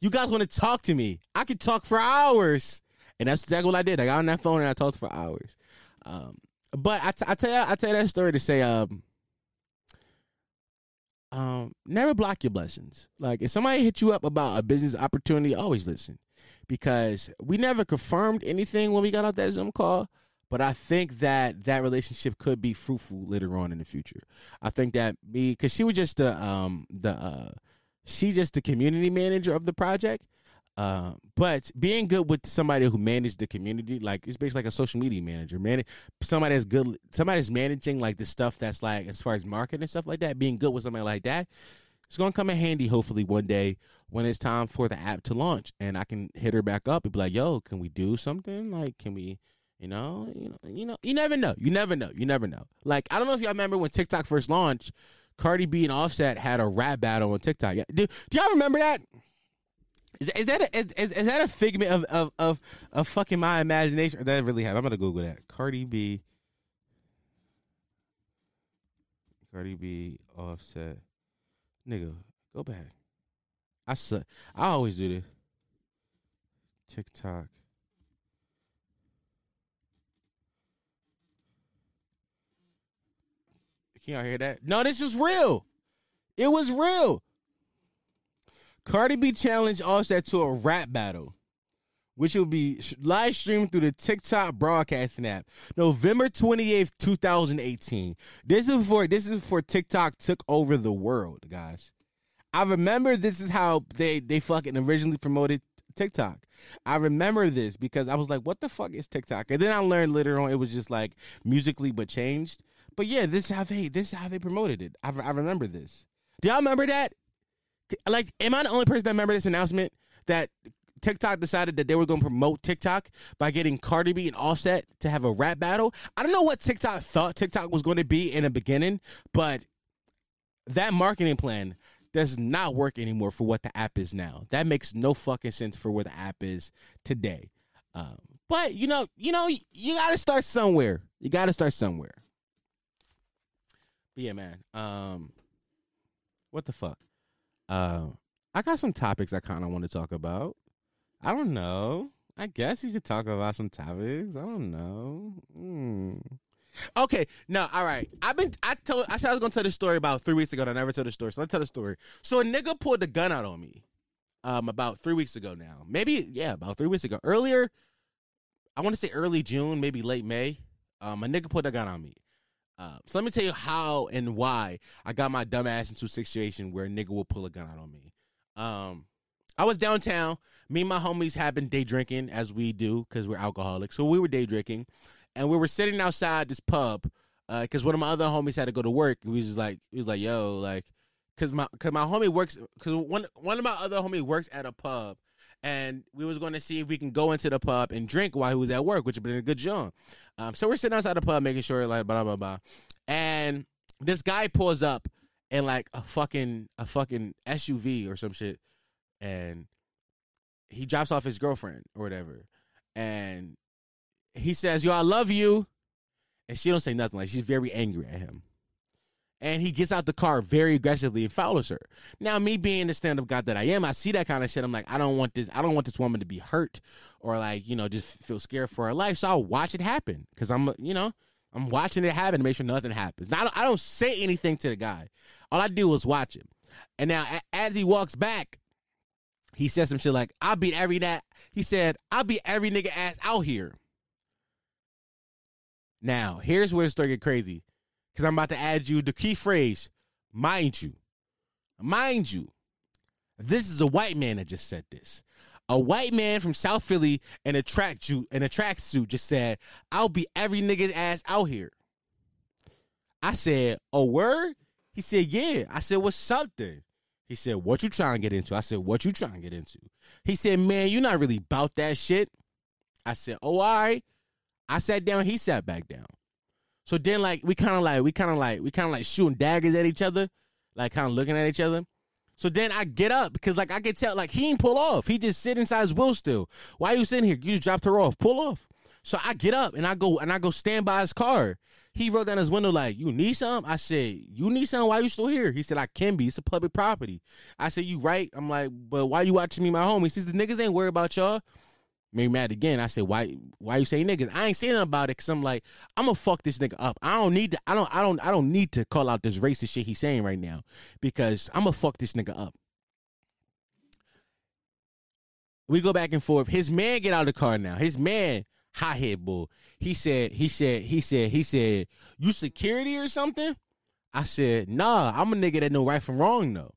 you guys want to talk to me? I could talk for hours," and that's exactly what I did. I got on that phone and I talked for hours. Um, but I, t- I tell you, I tell you that story to say, um, um, never block your blessings. Like if somebody hit you up about a business opportunity, always listen, because we never confirmed anything when we got off that Zoom call. But I think that that relationship could be fruitful later on in the future. I think that me, because she was just the um the uh she just the community manager of the project. Uh, but being good with somebody who managed the community, like it's basically like a social media manager, man. Somebody that's good, somebody that's managing like the stuff that's like as far as marketing and stuff like that. Being good with somebody like that, it's gonna come in handy. Hopefully one day when it's time for the app to launch, and I can hit her back up and be like, "Yo, can we do something? Like, can we?" You know, you know, you know, you never know. You never know. You never know. Like I don't know if y'all remember when TikTok first launched, Cardi B and Offset had a rap battle on TikTok. Do, do y'all remember that? Is, is that a, is, is, that a figment of, of of of fucking my imagination? Or that really happened? I'm gonna Google that. Cardi B, Cardi B, Offset, nigga, go back. I suck. I always do this. TikTok. Can y'all hear that? No, this is real. It was real. Cardi B challenged Offset to a rap battle, which will be live streamed through the TikTok broadcasting app, November twenty eighth, two thousand eighteen. This is before this is before TikTok took over the world, guys. I remember this is how they they fucking originally promoted TikTok. I remember this because I was like, "What the fuck is TikTok?" And then I learned later on it was just like Musical.ly but changed. But yeah, this is how they this is how they promoted it. I, I remember this. Do y'all remember that? Like, am I the only person that remember this announcement that TikTok decided that they were going to promote TikTok by getting Cardi B and Offset to have a rap battle? I don't know what TikTok thought TikTok was going to be in the beginning, but that marketing plan does not work anymore for what the app is now. That makes no fucking sense for where the app is today. Um, but you know, you know, you got to start somewhere. You got to start somewhere. But yeah, man. Um, what the fuck? Uh, I got some topics I kind of want to talk about. I don't know. I guess you could talk about some topics. I don't know. Hmm. Okay, no, all right. I've been. I told. I said I was gonna tell the story about three weeks ago. and I never told the story. So let's tell the story. So a nigga pulled the gun out on me. Um, about three weeks ago now. Maybe yeah, about three weeks ago. Earlier, I want to say early June, maybe late May. Um, a nigga pulled a gun on me. Uh, so let me tell you how and why I got my dumb ass into a situation where a nigga will pull a gun out on me. Um, I was downtown. Me and my homies had been day drinking as we do because we're alcoholics. So we were day drinking, and we were sitting outside this pub because one of my other homies had to go to work. And we was just like, he was like, "Yo, like," because my because my homie works because one one of my other homies works at a pub, and we was going to see if we can go into the pub and drink while he was at work, which would been a good job. Um, so we're sitting outside the pub making sure like blah blah blah, and this guy pulls up in like a fucking a fucking SUV or some shit, and he drops off his girlfriend or whatever, and he says, "Yo, I love you," and she don't say nothing. Like she's very angry at him. And he gets out the car very aggressively and follows her. Now, me being the stand-up guy that I am, I see that kind of shit. I'm like, I don't want this. I don't want this woman to be hurt or like, you know, just feel scared for her life. So I'll watch it happen because I'm, you know, I'm watching it happen to make sure nothing happens. Now, I don't, I don't say anything to the guy. All I do is watch him. And now, as he walks back, he says some shit like, "I'll beat every that." He said, "I'll beat every nigga ass out here." Now, here's where the story get crazy, because I'm about to add you the key phrase, mind you. Mind you, this is a white man that just said this. A white man from South Philly in a track suit in a tracksuit just said, "I'll be every nigga's ass out here." I said, "A word?" He said, "Yeah." I said, "What's up then?" He said, "What you trying to get into?" I said, "What you trying to get into?" He said, "Man, you're not really about that shit." I said, "Oh, all right." I sat down. He sat back down. So then, like, we kind of like, we kind of like, we kind of like shooting daggers at each other, like, kind of looking at each other. So then I get up because, like, I could tell, like, he ain't pull off. He just sit inside his wheel still. Why you sitting here? You just dropped her off. Pull off. So I get up and I go and I go stand by his car. He rolled down his window like, "You need some?" I said, "You need some? Why you still here?" He said, "I can be. It's a public property." I said, "You right?" I'm like, "But why you watching me, my home?" He says, "The niggas ain't worried about y'all." Made mad again. I said, "Why? Why you say niggas?" I ain't saying about it because I'm like, I'm gonna fuck this nigga up. I don't need to. I don't. I don't. I don't need to call out this racist shit he's saying right now because I'm gonna fuck this nigga up. We go back and forth. His man get out of the car now. His man, hot head bull. He said, he said, he said, he said, you security or something? I said, nah, I'm a nigga that know right from wrong though.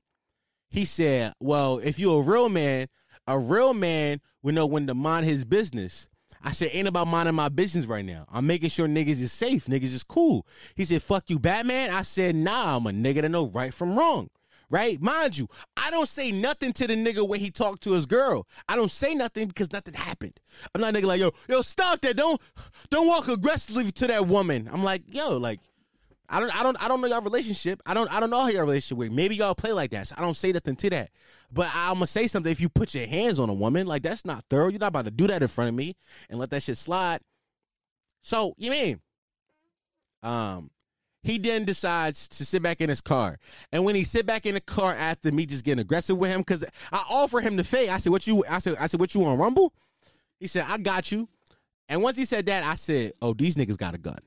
He said, well, if you're a real man, a real man would know when to mind his business. I said, ain't about minding my business right now. I'm making sure niggas is safe. Niggas is cool. He said, fuck you, Batman. I said, nah, I'm a nigga that know right from wrong right? Mind you, I don't say nothing to the nigga when he talked to his girl. I don't say nothing because nothing happened. I'm not a nigga like, yo, yo, stop that. Don't don't walk aggressively to that woman. I'm like, yo, like, I don't I don't I don't know your relationship. I don't I don't know how your relationship with. Maybe y'all play like that. So I don't say nothing to that. But I'm gonna say something if you put your hands on a woman, like that's not thorough. You're not about to do that in front of me and let that shit slide. So, you mean? Um, he then decides to sit back in his car. And when he sit back in the car after me just getting aggressive with him, because I offer him the fade. I said, What you I said, I said, What you on Rumble? He said, I got you. And once he said that, I said, Oh, these niggas got a gun.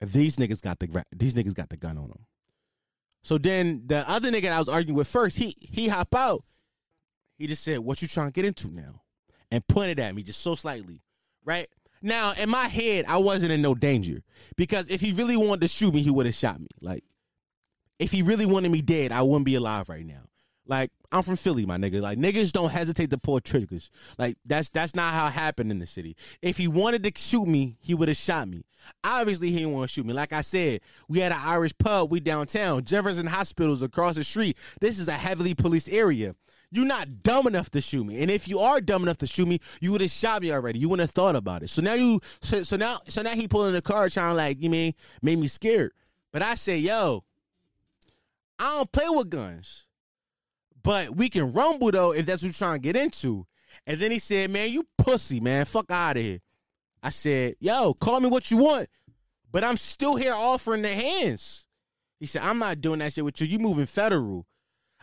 These niggas got the these niggas got the gun on them. So then the other nigga I was arguing with first, he he hop out. He just said, What you trying to get into now? And pointed at me just so slightly. Right? Now, in my head, I wasn't in no danger because if he really wanted to shoot me, he would have shot me. Like, if he really wanted me dead, I wouldn't be alive right now. Like, I'm from Philly, my nigga. Like, niggas don't hesitate to pull triggers. Like, that's that's not how it happened in the city. If he wanted to shoot me, he would have shot me. Obviously, he didn't want to shoot me. Like I said, we had an Irish pub. We downtown. Jefferson Hospital's across the street. This is a heavily policed area. You're not dumb enough to shoot me. And if you are dumb enough to shoot me, you would have shot me already. You wouldn't have thought about it. So now you so, so now so now he pulling the car trying like, you mean, made me scared. But I say, yo, I don't play with guns. But we can rumble though if that's what you're trying to get into. And then he said, Man, you pussy, man. Fuck out of here. I said, Yo, call me what you want. But I'm still here offering the hands. He said, I'm not doing that shit with you. You moving federal.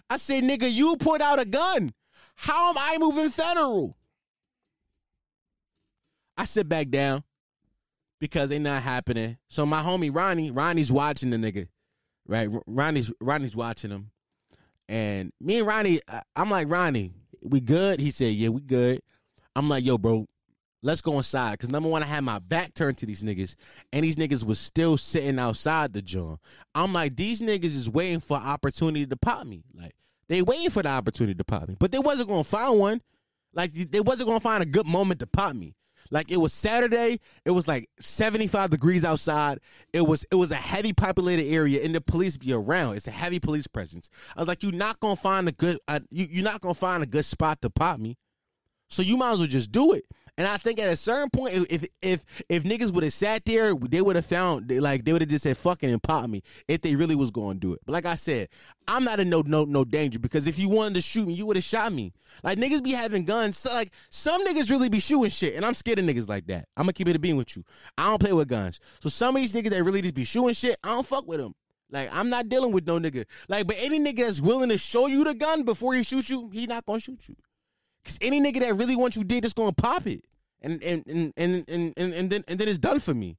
I said, nigga, you put out a gun. How am I moving federal? I sit back down because they not happening. So my homie Ronnie, Ronnie's watching the nigga, right? Ronnie's Ronnie's watching him, and me and Ronnie, I'm like Ronnie, we good? He said, yeah, we good. I'm like, yo, bro, let's go inside. Because number one, I had my back turned to these niggas, and these niggas was still sitting outside the joint. I'm like, these niggas is waiting for opportunity to pop me. Like, they waiting for the opportunity to pop me. But they wasn't gonna find one. Like they wasn't gonna find a good moment to pop me. Like it was Saturday, it was like 75 degrees outside. It was it was a heavy populated area and the police be around. It's a heavy police presence. I was like, you're not gonna find a good uh, you, you're not gonna find a good spot to pop me. So you might as well just do it. And I think at a certain point, if if if niggas would have sat there, they would have found like they would have just said fucking and pop me if they really was going to do it. But like I said, I'm not in no no no danger because if you wanted to shoot me, you would have shot me. Like niggas be having guns. So like some niggas really be shooting shit, and I'm scared of niggas like that. I'm gonna keep it a being with you. I don't play with guns. So some of these niggas that really just be shooting shit, I don't fuck with them. Like I'm not dealing with no nigga. Like, but any nigga that's willing to show you the gun before he shoots you, he not gonna shoot you. Cause any nigga that really wants you dead is gonna pop it and and and and and, and, and then and then it's done for me.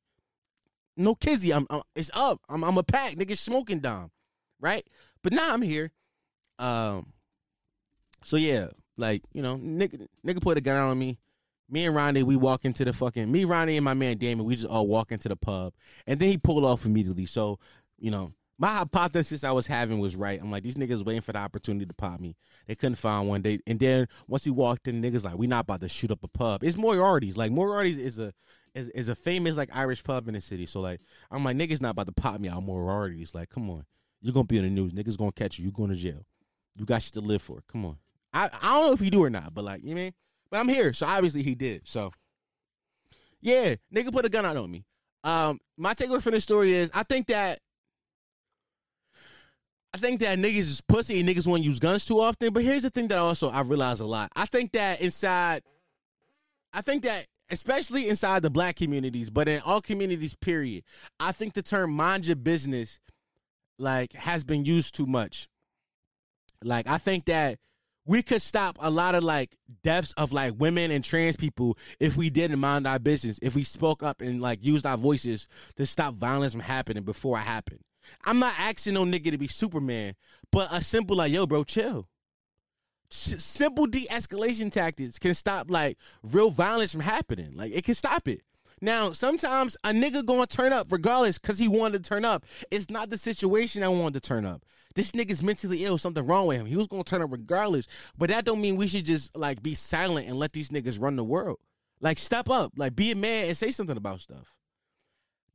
No kizzy, I'm, I'm it's up. I'm I'm a pack, nigga smoking dom, right? But now I'm here. Um. So yeah, like you know, nigga, nigga put a gun on me. Me and Ronnie, we walk into the fucking me, Ronnie, and my man Damon. We just all walk into the pub, and then he pulled off immediately. So, you know, my hypothesis I was having was right. I'm like, these niggas waiting for the opportunity to pop me. They couldn't find one. They and then once he walked in, niggas like, we not about to shoot up a pub. It's Moriarty's. Like Moriarty's is a is, is a famous like Irish pub in the city. So like, I'm like, niggas not about to pop me out Moriarty's. Like, come on, you're gonna be in the news. Niggas gonna catch you. You going to jail. You got shit to live for. Come on. I I don't know if he do or not, but like, you know I mean. But I'm here, so obviously he did. So yeah, nigga put a gun out on me. Um, my takeaway from this story is I think that I think that niggas is pussy and niggas want to use guns too often. But here's the thing that also I realize a lot. I think that inside, I think that especially inside the black communities, but in all communities, period, I think the term mind your business like has been used too much. Like I think that we could stop a lot of like deaths of like women and trans people if we didn't mind our business, if we spoke up and like used our voices to stop violence from happening before it happened. I'm not asking no nigga to be Superman, but a simple like, yo, bro, chill. S- simple de-escalation tactics can stop like real violence from happening. Like it can stop it. Now, sometimes a nigga gonna turn up regardless because he wanted to turn up. It's not the situation I wanted to turn up. This nigga's mentally ill, something wrong with him. He was gonna turn up regardless. But that don't mean we should just like be silent and let these niggas run the world. Like step up, like be a man and say something about stuff.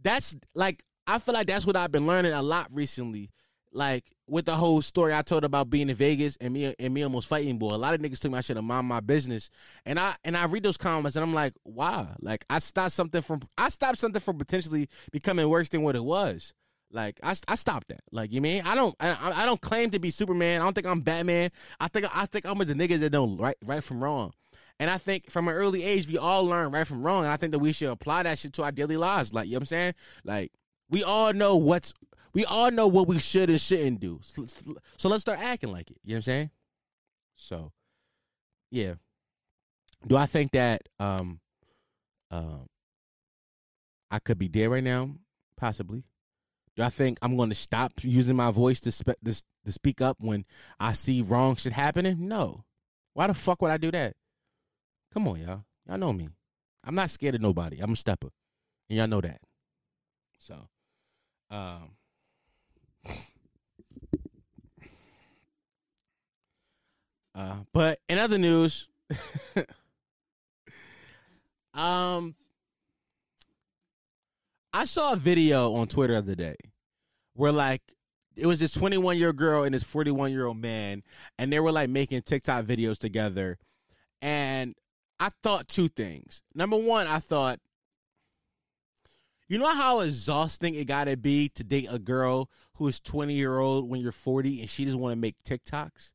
That's like I feel like that's what I've been learning a lot recently. Like with the whole story I told about being in Vegas and me and me almost fighting boy. A lot of niggas took my shit to mind my business. And I and I read those comments and I'm like, wow. Like I stopped something from I stopped something from potentially becoming worse than what it was. Like I, I stopped that. Like you mean I don't I, I don't claim to be Superman. I don't think I'm Batman. I think I think I'm with the niggas that know right right from wrong. And I think from an early age we all learn right from wrong. And I think that we should apply that shit to our daily lives. Like you know what I'm saying? Like we all know what's we all know what we should and shouldn't do. So, so let's start acting like it. You know what I'm saying? So, yeah. Do I think that um, um, I could be dead right now? Possibly. Do I think I'm going to stop using my voice to, spe- to to speak up when I see wrong shit happening? No. Why the fuck would I do that? Come on, y'all. Y'all know me. I'm not scared of nobody. I'm a stepper, and y'all know that. So, um, uh, but in other news, um, I saw a video on Twitter the other day where like it was this 21 year old girl and this 41 year old man, and they were like making TikTok videos together. And I thought two things. Number one, I thought, you know how exhausting it gotta be to date a girl who is 20 year old when you're 40 and she just want to make TikToks?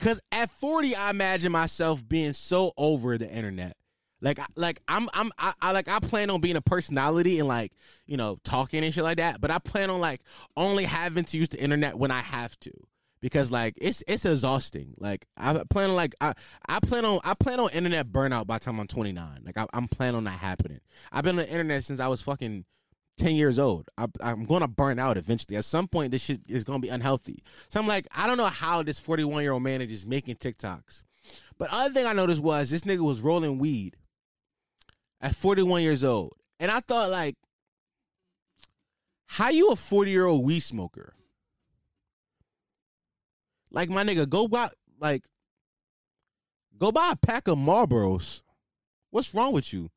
Cause at 40, I imagine myself being so over the internet. Like, like I'm, I'm, I, I like, I plan on being a personality and like, you know, talking and shit like that. But I plan on like only having to use the internet when I have to, because like it's it's exhausting. Like I plan on like I I plan on I plan on internet burnout by the time I'm 29. Like I, I'm planning on that happening. I've been on the internet since I was fucking 10 years old. I, I'm going to burn out eventually. At some point, this shit is to be unhealthy. So I'm like, I don't know how this 41 year old man is just making TikToks. But other thing I noticed was this nigga was rolling weed at 41 years old. And I thought, like, how you a 40 year old weed smoker? Like, my nigga, go buy, like, go buy a pack of Marlboros. What's wrong with you?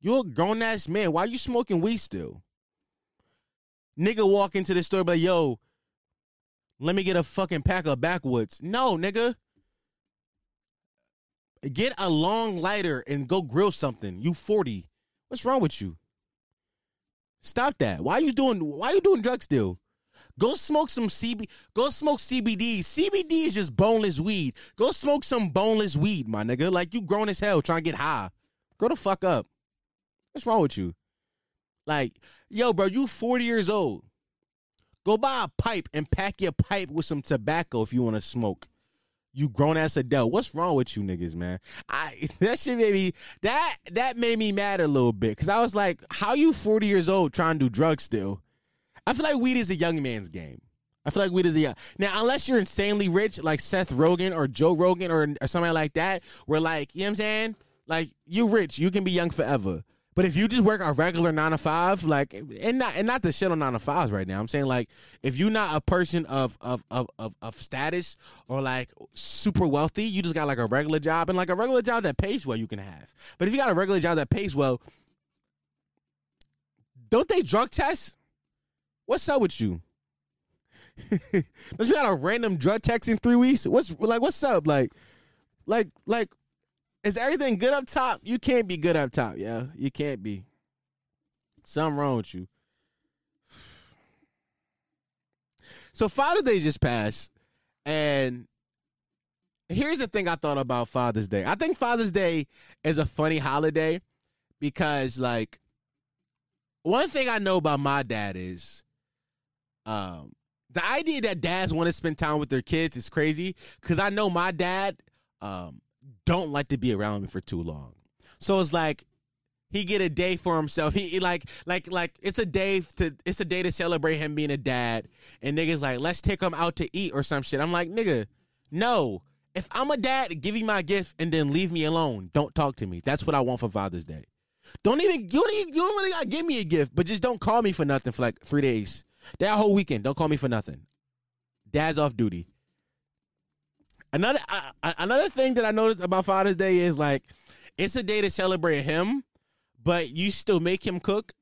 You're a grown ass man. Why you smoking weed still? Nigga walk into the store, but yo, let me get a fucking pack of backwoods. No, nigga. Get a long lighter and go grill something. You 40. What's wrong with you? Stop that. Why you doing why you doing drugs still? Go smoke some CB go smoke CBD. CBD is just boneless weed. Go smoke some boneless weed, my nigga. Like you grown as hell trying to get high. Grow the fuck up. What's wrong with you? Like, yo, bro, you 40 years old. Go buy a pipe and pack your pipe with some tobacco if you want to smoke. You grown ass adult. What's wrong with you niggas, man? I that shit made me that that made me mad a little bit because I was like, how you 40 years old trying to do drugs still? I feel like weed is a young man's game. I feel like weed is a young now unless you're insanely rich like Seth Rogen or Joe Rogan or, or somebody like that, where like you know what I'm saying Like you rich, you can be young forever. But if you just work a regular nine to five, like and not and not the shit on nine to fives right now. I'm saying like if you're not a person of of of of, of status or like super wealthy, you just got like a regular job and like a regular job that pays well, you can have. But if you got a regular job that pays well, don't they drug test? What's up with you? Don't you got a random drug test in three weeks? What's like? What's up? Like, like, like, is everything good up top? You can't be good up top, yeah. You can't be. Something wrong with you. So Father's Day just passed, and here's the thing I thought about Father's Day. I think Father's Day is a funny holiday because, like, one thing I know about my dad is, um, the idea that dads want to spend time with their kids is crazy because I know my dad um don't like to be around me for too long. So it's like he get a day for himself. He, he like like like it's a day to it's a day to celebrate him being a dad. And niggas like let's take him out to eat or some shit. I'm like nigga, no. If I'm a dad, give me my gift and then leave me alone. Don't talk to me. That's what I want for Father's Day. Don't even you don't, even, you don't really gotta give me a gift, but just don't call me for nothing for like three days. That whole weekend, don't call me for nothing. Dad's off duty. Another uh, another thing that I noticed about Father's Day is like it's a day to celebrate him, but you still make him cook.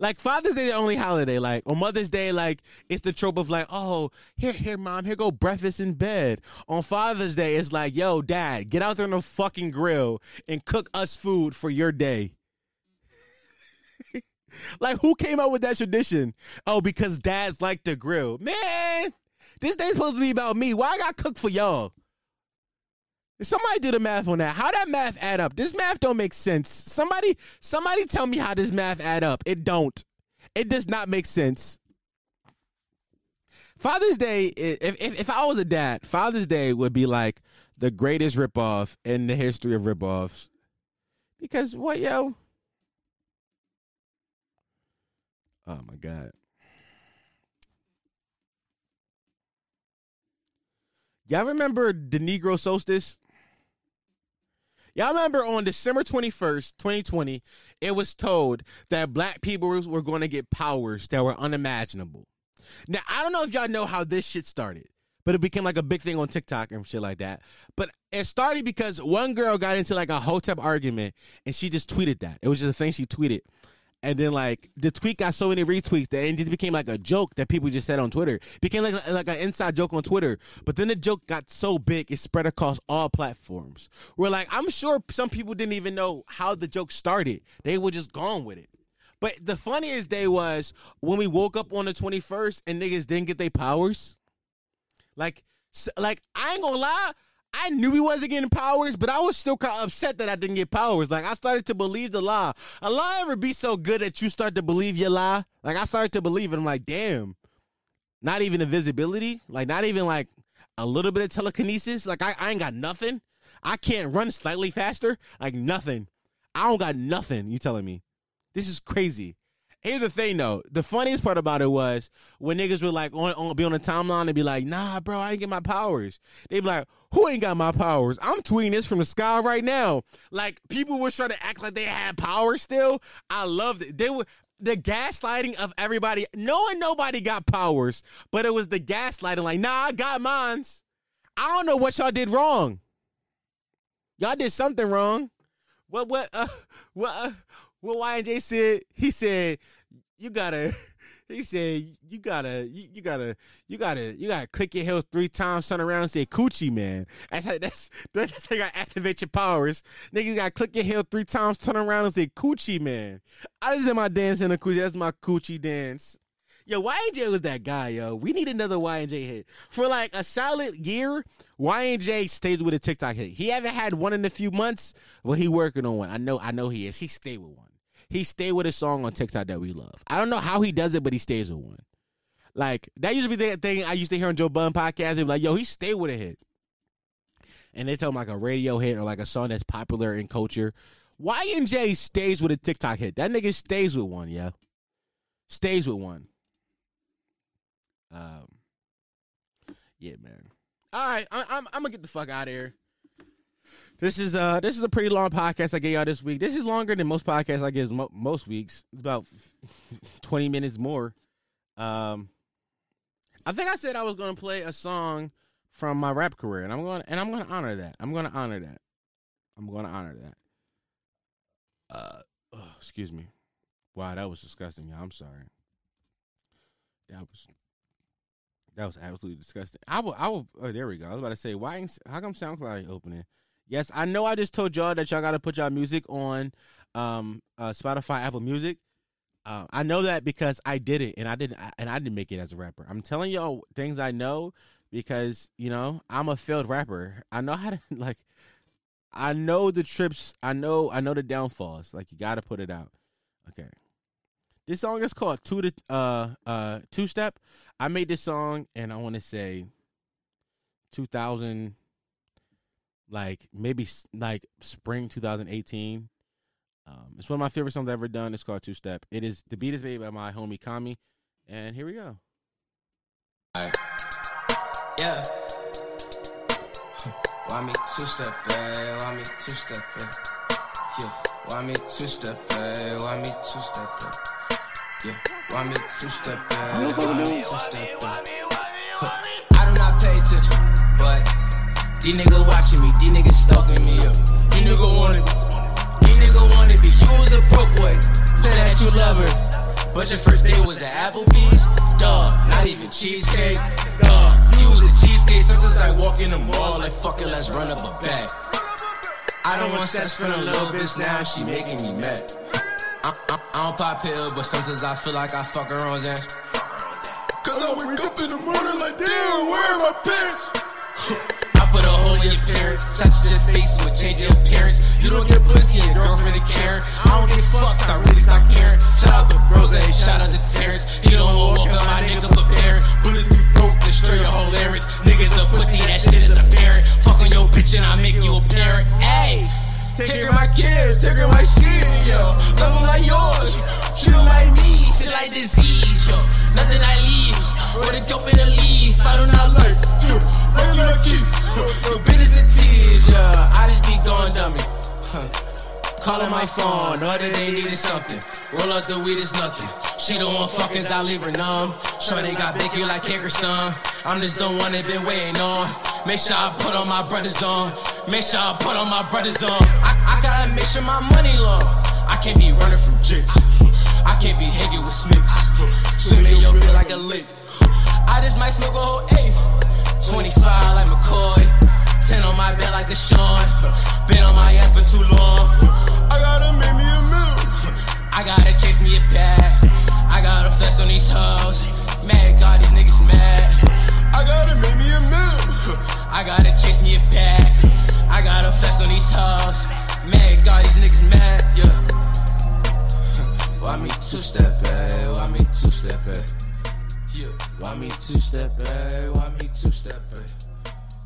Like Father's Day, the only holiday. Like on Mother's Day, like it's the trope of like, oh, here, here, mom, here go breakfast in bed. On Father's Day, it's like, yo, dad, get out there on the fucking grill and cook us food for your day. Like, who came up with that tradition? Oh, because dads like to grill. Man, this day's supposed to be about me. Why I got cooked for y'all? Somebody do the math on that. How that math add up? This math don't make sense. Somebody, somebody tell me how this math add up. It don't. It does not make sense. Father's Day, if, if, if I was a dad, Father's Day would be like the greatest ripoff in the history of ripoffs. Because what, yo? Oh my God. Y'all remember the Negro solstice? Y'all remember on December 21st, 2020, it was told that black people were going to get powers that were unimaginable. Now, I don't know if y'all know how this shit started, but it became like a big thing on TikTok and shit like that. But it started because one girl got into like a hotep argument and she just tweeted that. It was just a thing she tweeted. And then like the tweet got so many retweets that it just became like a joke that people just said on Twitter. It became like like an inside joke on Twitter. But then the joke got so big it spread across all platforms. Where like I'm sure some people didn't even know how the joke started. They were just gone with it. But the funniest day was when we woke up on the 21st and niggas didn't get their powers. Like like I ain't gonna lie. I knew he wasn't getting powers, but I was still kind of upset that I didn't get powers. Like I started to believe the lie. A lie ever be so good that you start to believe your lie? Like I started to believe it. I'm like, damn. Not even invisibility. Like not even like a little bit of telekinesis. Like I, I ain't got nothing. I can't run slightly faster. Like nothing. I don't got nothing. You telling me? This is crazy. Here's the thing though. The funniest part about it was when niggas were like on, on be on the timeline and be like, nah, bro, I ain't get my powers. They be like, who ain't got my powers? I'm tweeting this from the sky right now. Like people were trying to act like they had power still. I loved it. They were the gaslighting of everybody, knowing nobody got powers, but it was the gaslighting, like, nah, I got mines. I don't know what y'all did wrong. Y'all did something wrong. What what uh what uh, what YNJ said, he said, you gotta, he said, you gotta, you, you, gotta, you gotta, you gotta click your heels three times, turn around and say coochie man. That's how that's that's how you gotta activate your powers. Niggas gotta click your heel three times, turn around and say coochie man. I just did my dance in the coochie. That's my coochie dance. Yo, YNJ was that guy, yo. We need another YNJ hit. For like a solid year, YNJ stays with a TikTok hit. He haven't had one in a few months, but he working on one. I know, I know he is. He stay with one he stay with a song on TikTok that we love. I don't know how he does it, but he stays with one. Like that used to be the thing I used to hear on Joe Budden podcast. They be like, "Yo, he stay with a hit," and they tell him like a radio hit or like a song that's popular in culture. YNJ stays with a TikTok hit. That nigga stays with one, yeah. Stays with one. Um, yeah, man. All right, I, I'm I'm gonna get the fuck out of here. This is uh this is a pretty long podcast I gave y'all this week. This is longer than most podcasts I give mo- most weeks. It's about twenty minutes more. Um, I think I said I was going to play a song from my rap career, and I'm going to and I'm to honor that. I'm going to honor that. I'm going to honor that. Uh, oh, excuse me. Wow, that was disgusting. y'all. I'm sorry. That was that was absolutely disgusting. I will. I will. Oh, there we go. I was about to say, why? How come SoundCloud opening? Yes, I know. I just told y'all that y'all got to put y'all music on um uh, Spotify, Apple Music. Uh, I know that because I did it, and I didn't, and I didn't make it as a rapper. I'm telling y'all things I know because you know I'm a failed rapper. I know how to like. I know the trips. I know. I know the downfalls. Like you got to put it out. Okay. This song is called two to uh uh two step. I made this song and I want to say 2000 like maybe like spring 2018. Um, it's one of my favorite songs I've ever done. It's called Two Step. It is the beat is made by my homie Kami, and here we go. Yeah. Why me two step, babe? Why me two step, babe? Yeah. Why me two step, babe? Why me two step, babe? Yeah. Why me two step, babe? Why me two step? Huh. I do not pay attention, these niggas watching me, these niggas stalking me up. These niggas want it. These niggas want it, be you was a broke boy. You said that you love her, but your first date was at Applebee's. Dog, not even cheesecake. Dog, you was a cheesecake. Sometimes I walk in the mall like fuck it, let's run up a bag. I don't want sex from a little bitch now, she making me mad. I, I, I don't pop pills, but sometimes I feel like I fuck her on ass. Cause I wake up in the morning like, damn, where are my pants? your parents, touch your face with change your appearance. You don't get pussy and girlfriend and Karen. I don't get fucks, I really stop caring. Shout out to Rose, shout out to Terrence. He don't want walk up my nigga preparing. Bullet through throat, destroy your whole larynx. Niggas a pussy, that shit is apparent. Fuck on your bitch and I make you a parent. Ayy. Take my kid, take my shit, yo. Love them like yours, treat like me, shit like disease, yo. Nothing I leave, with a dope in the leaf. I do not like. Like you not keep, yo. Business and tears, yeah. I just be going dummy. Huh. Calling my phone, all that they needed something. Roll up the weed is nothing. She don't want fuckers, I leave her numb. Shorty got big, you like cake or son. I'm just the one that been waiting on. Make sure I put on my brothers on. Make sure I put on my brothers on. I, I gotta make sure my money long. I can't be running from jigs. I can't be hanging with snakes. Swimming your bit like a lake. Just might smoke a whole eighth. 25 like McCoy. 10 on my bed like Deshaun. Been on my ass for too long. I gotta make me a move. I gotta chase me a bag. I gotta flex on these hoes. Mad God, these niggas mad. I gotta make me a move. I gotta chase me a bag. I gotta flex on these hoes. Mad God, these niggas mad. Yeah. Why me two step back? Eh? Why me two step back? Eh? Yeah. Why me two step back? Why me two step back?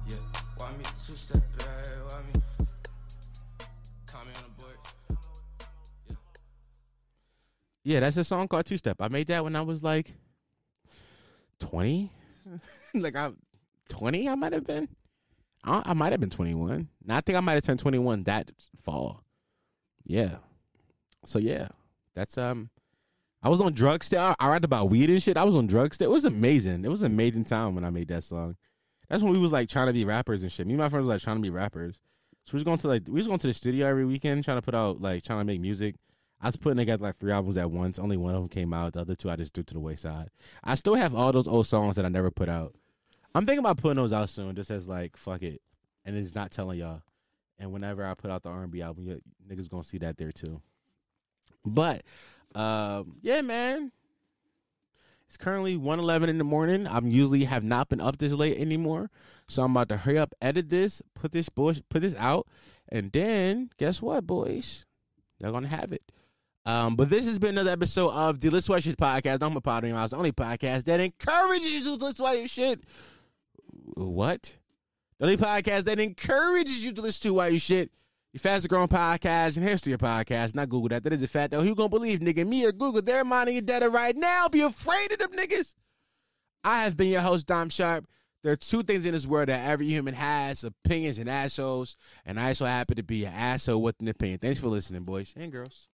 Yeah. Why me two step? Why me? On the board. Yeah, that's a song called Two Step. I made that when I was like 20. like I'm 20 I might have been. I, I might have been 21. Now I think I might have turned 21 that fall. Yeah. So yeah, that's um I was on drugs still. I, I read about weed and shit. I was on drugs still. It was amazing. It was an amazing time when I made that song. That's when we was like trying to be rappers and shit. Me and my friends was like trying to be rappers. So we was going to like we was going to the studio every weekend trying to put out like trying to make music. I was putting together like three albums at once. Only one of them came out. The other two I just threw to the wayside. I still have all those old songs that I never put out. I'm thinking about putting those out soon, just as like fuck it, and it's not telling y'all. And whenever I put out the R&B album, you niggas gonna see that there too. But um, yeah, man. It's currently 1:11 in the morning. I'm usually have not been up this late anymore, so I'm about to hurry up, edit this, put this bush, put this out, and then guess what, boys? They're gonna have it. Um, but this has been another episode of the Let's Watch Shit podcast. I'm a Pottery Mouse, the only podcast that encourages you to listen to your shit. What? The only podcast that encourages you to listen to while you shit. The fastest growing podcast in history of podcasts. Not Google that. That is a fact though. Who gonna believe, nigga? Me or Google? They're mining your data right now. Be afraid of them niggas. I have been your host, Dom Sharpe, there are two things in this world that every human has: opinions and assholes. And I so happen to be an asshole with an opinion. Thanks for listening, boys and girls.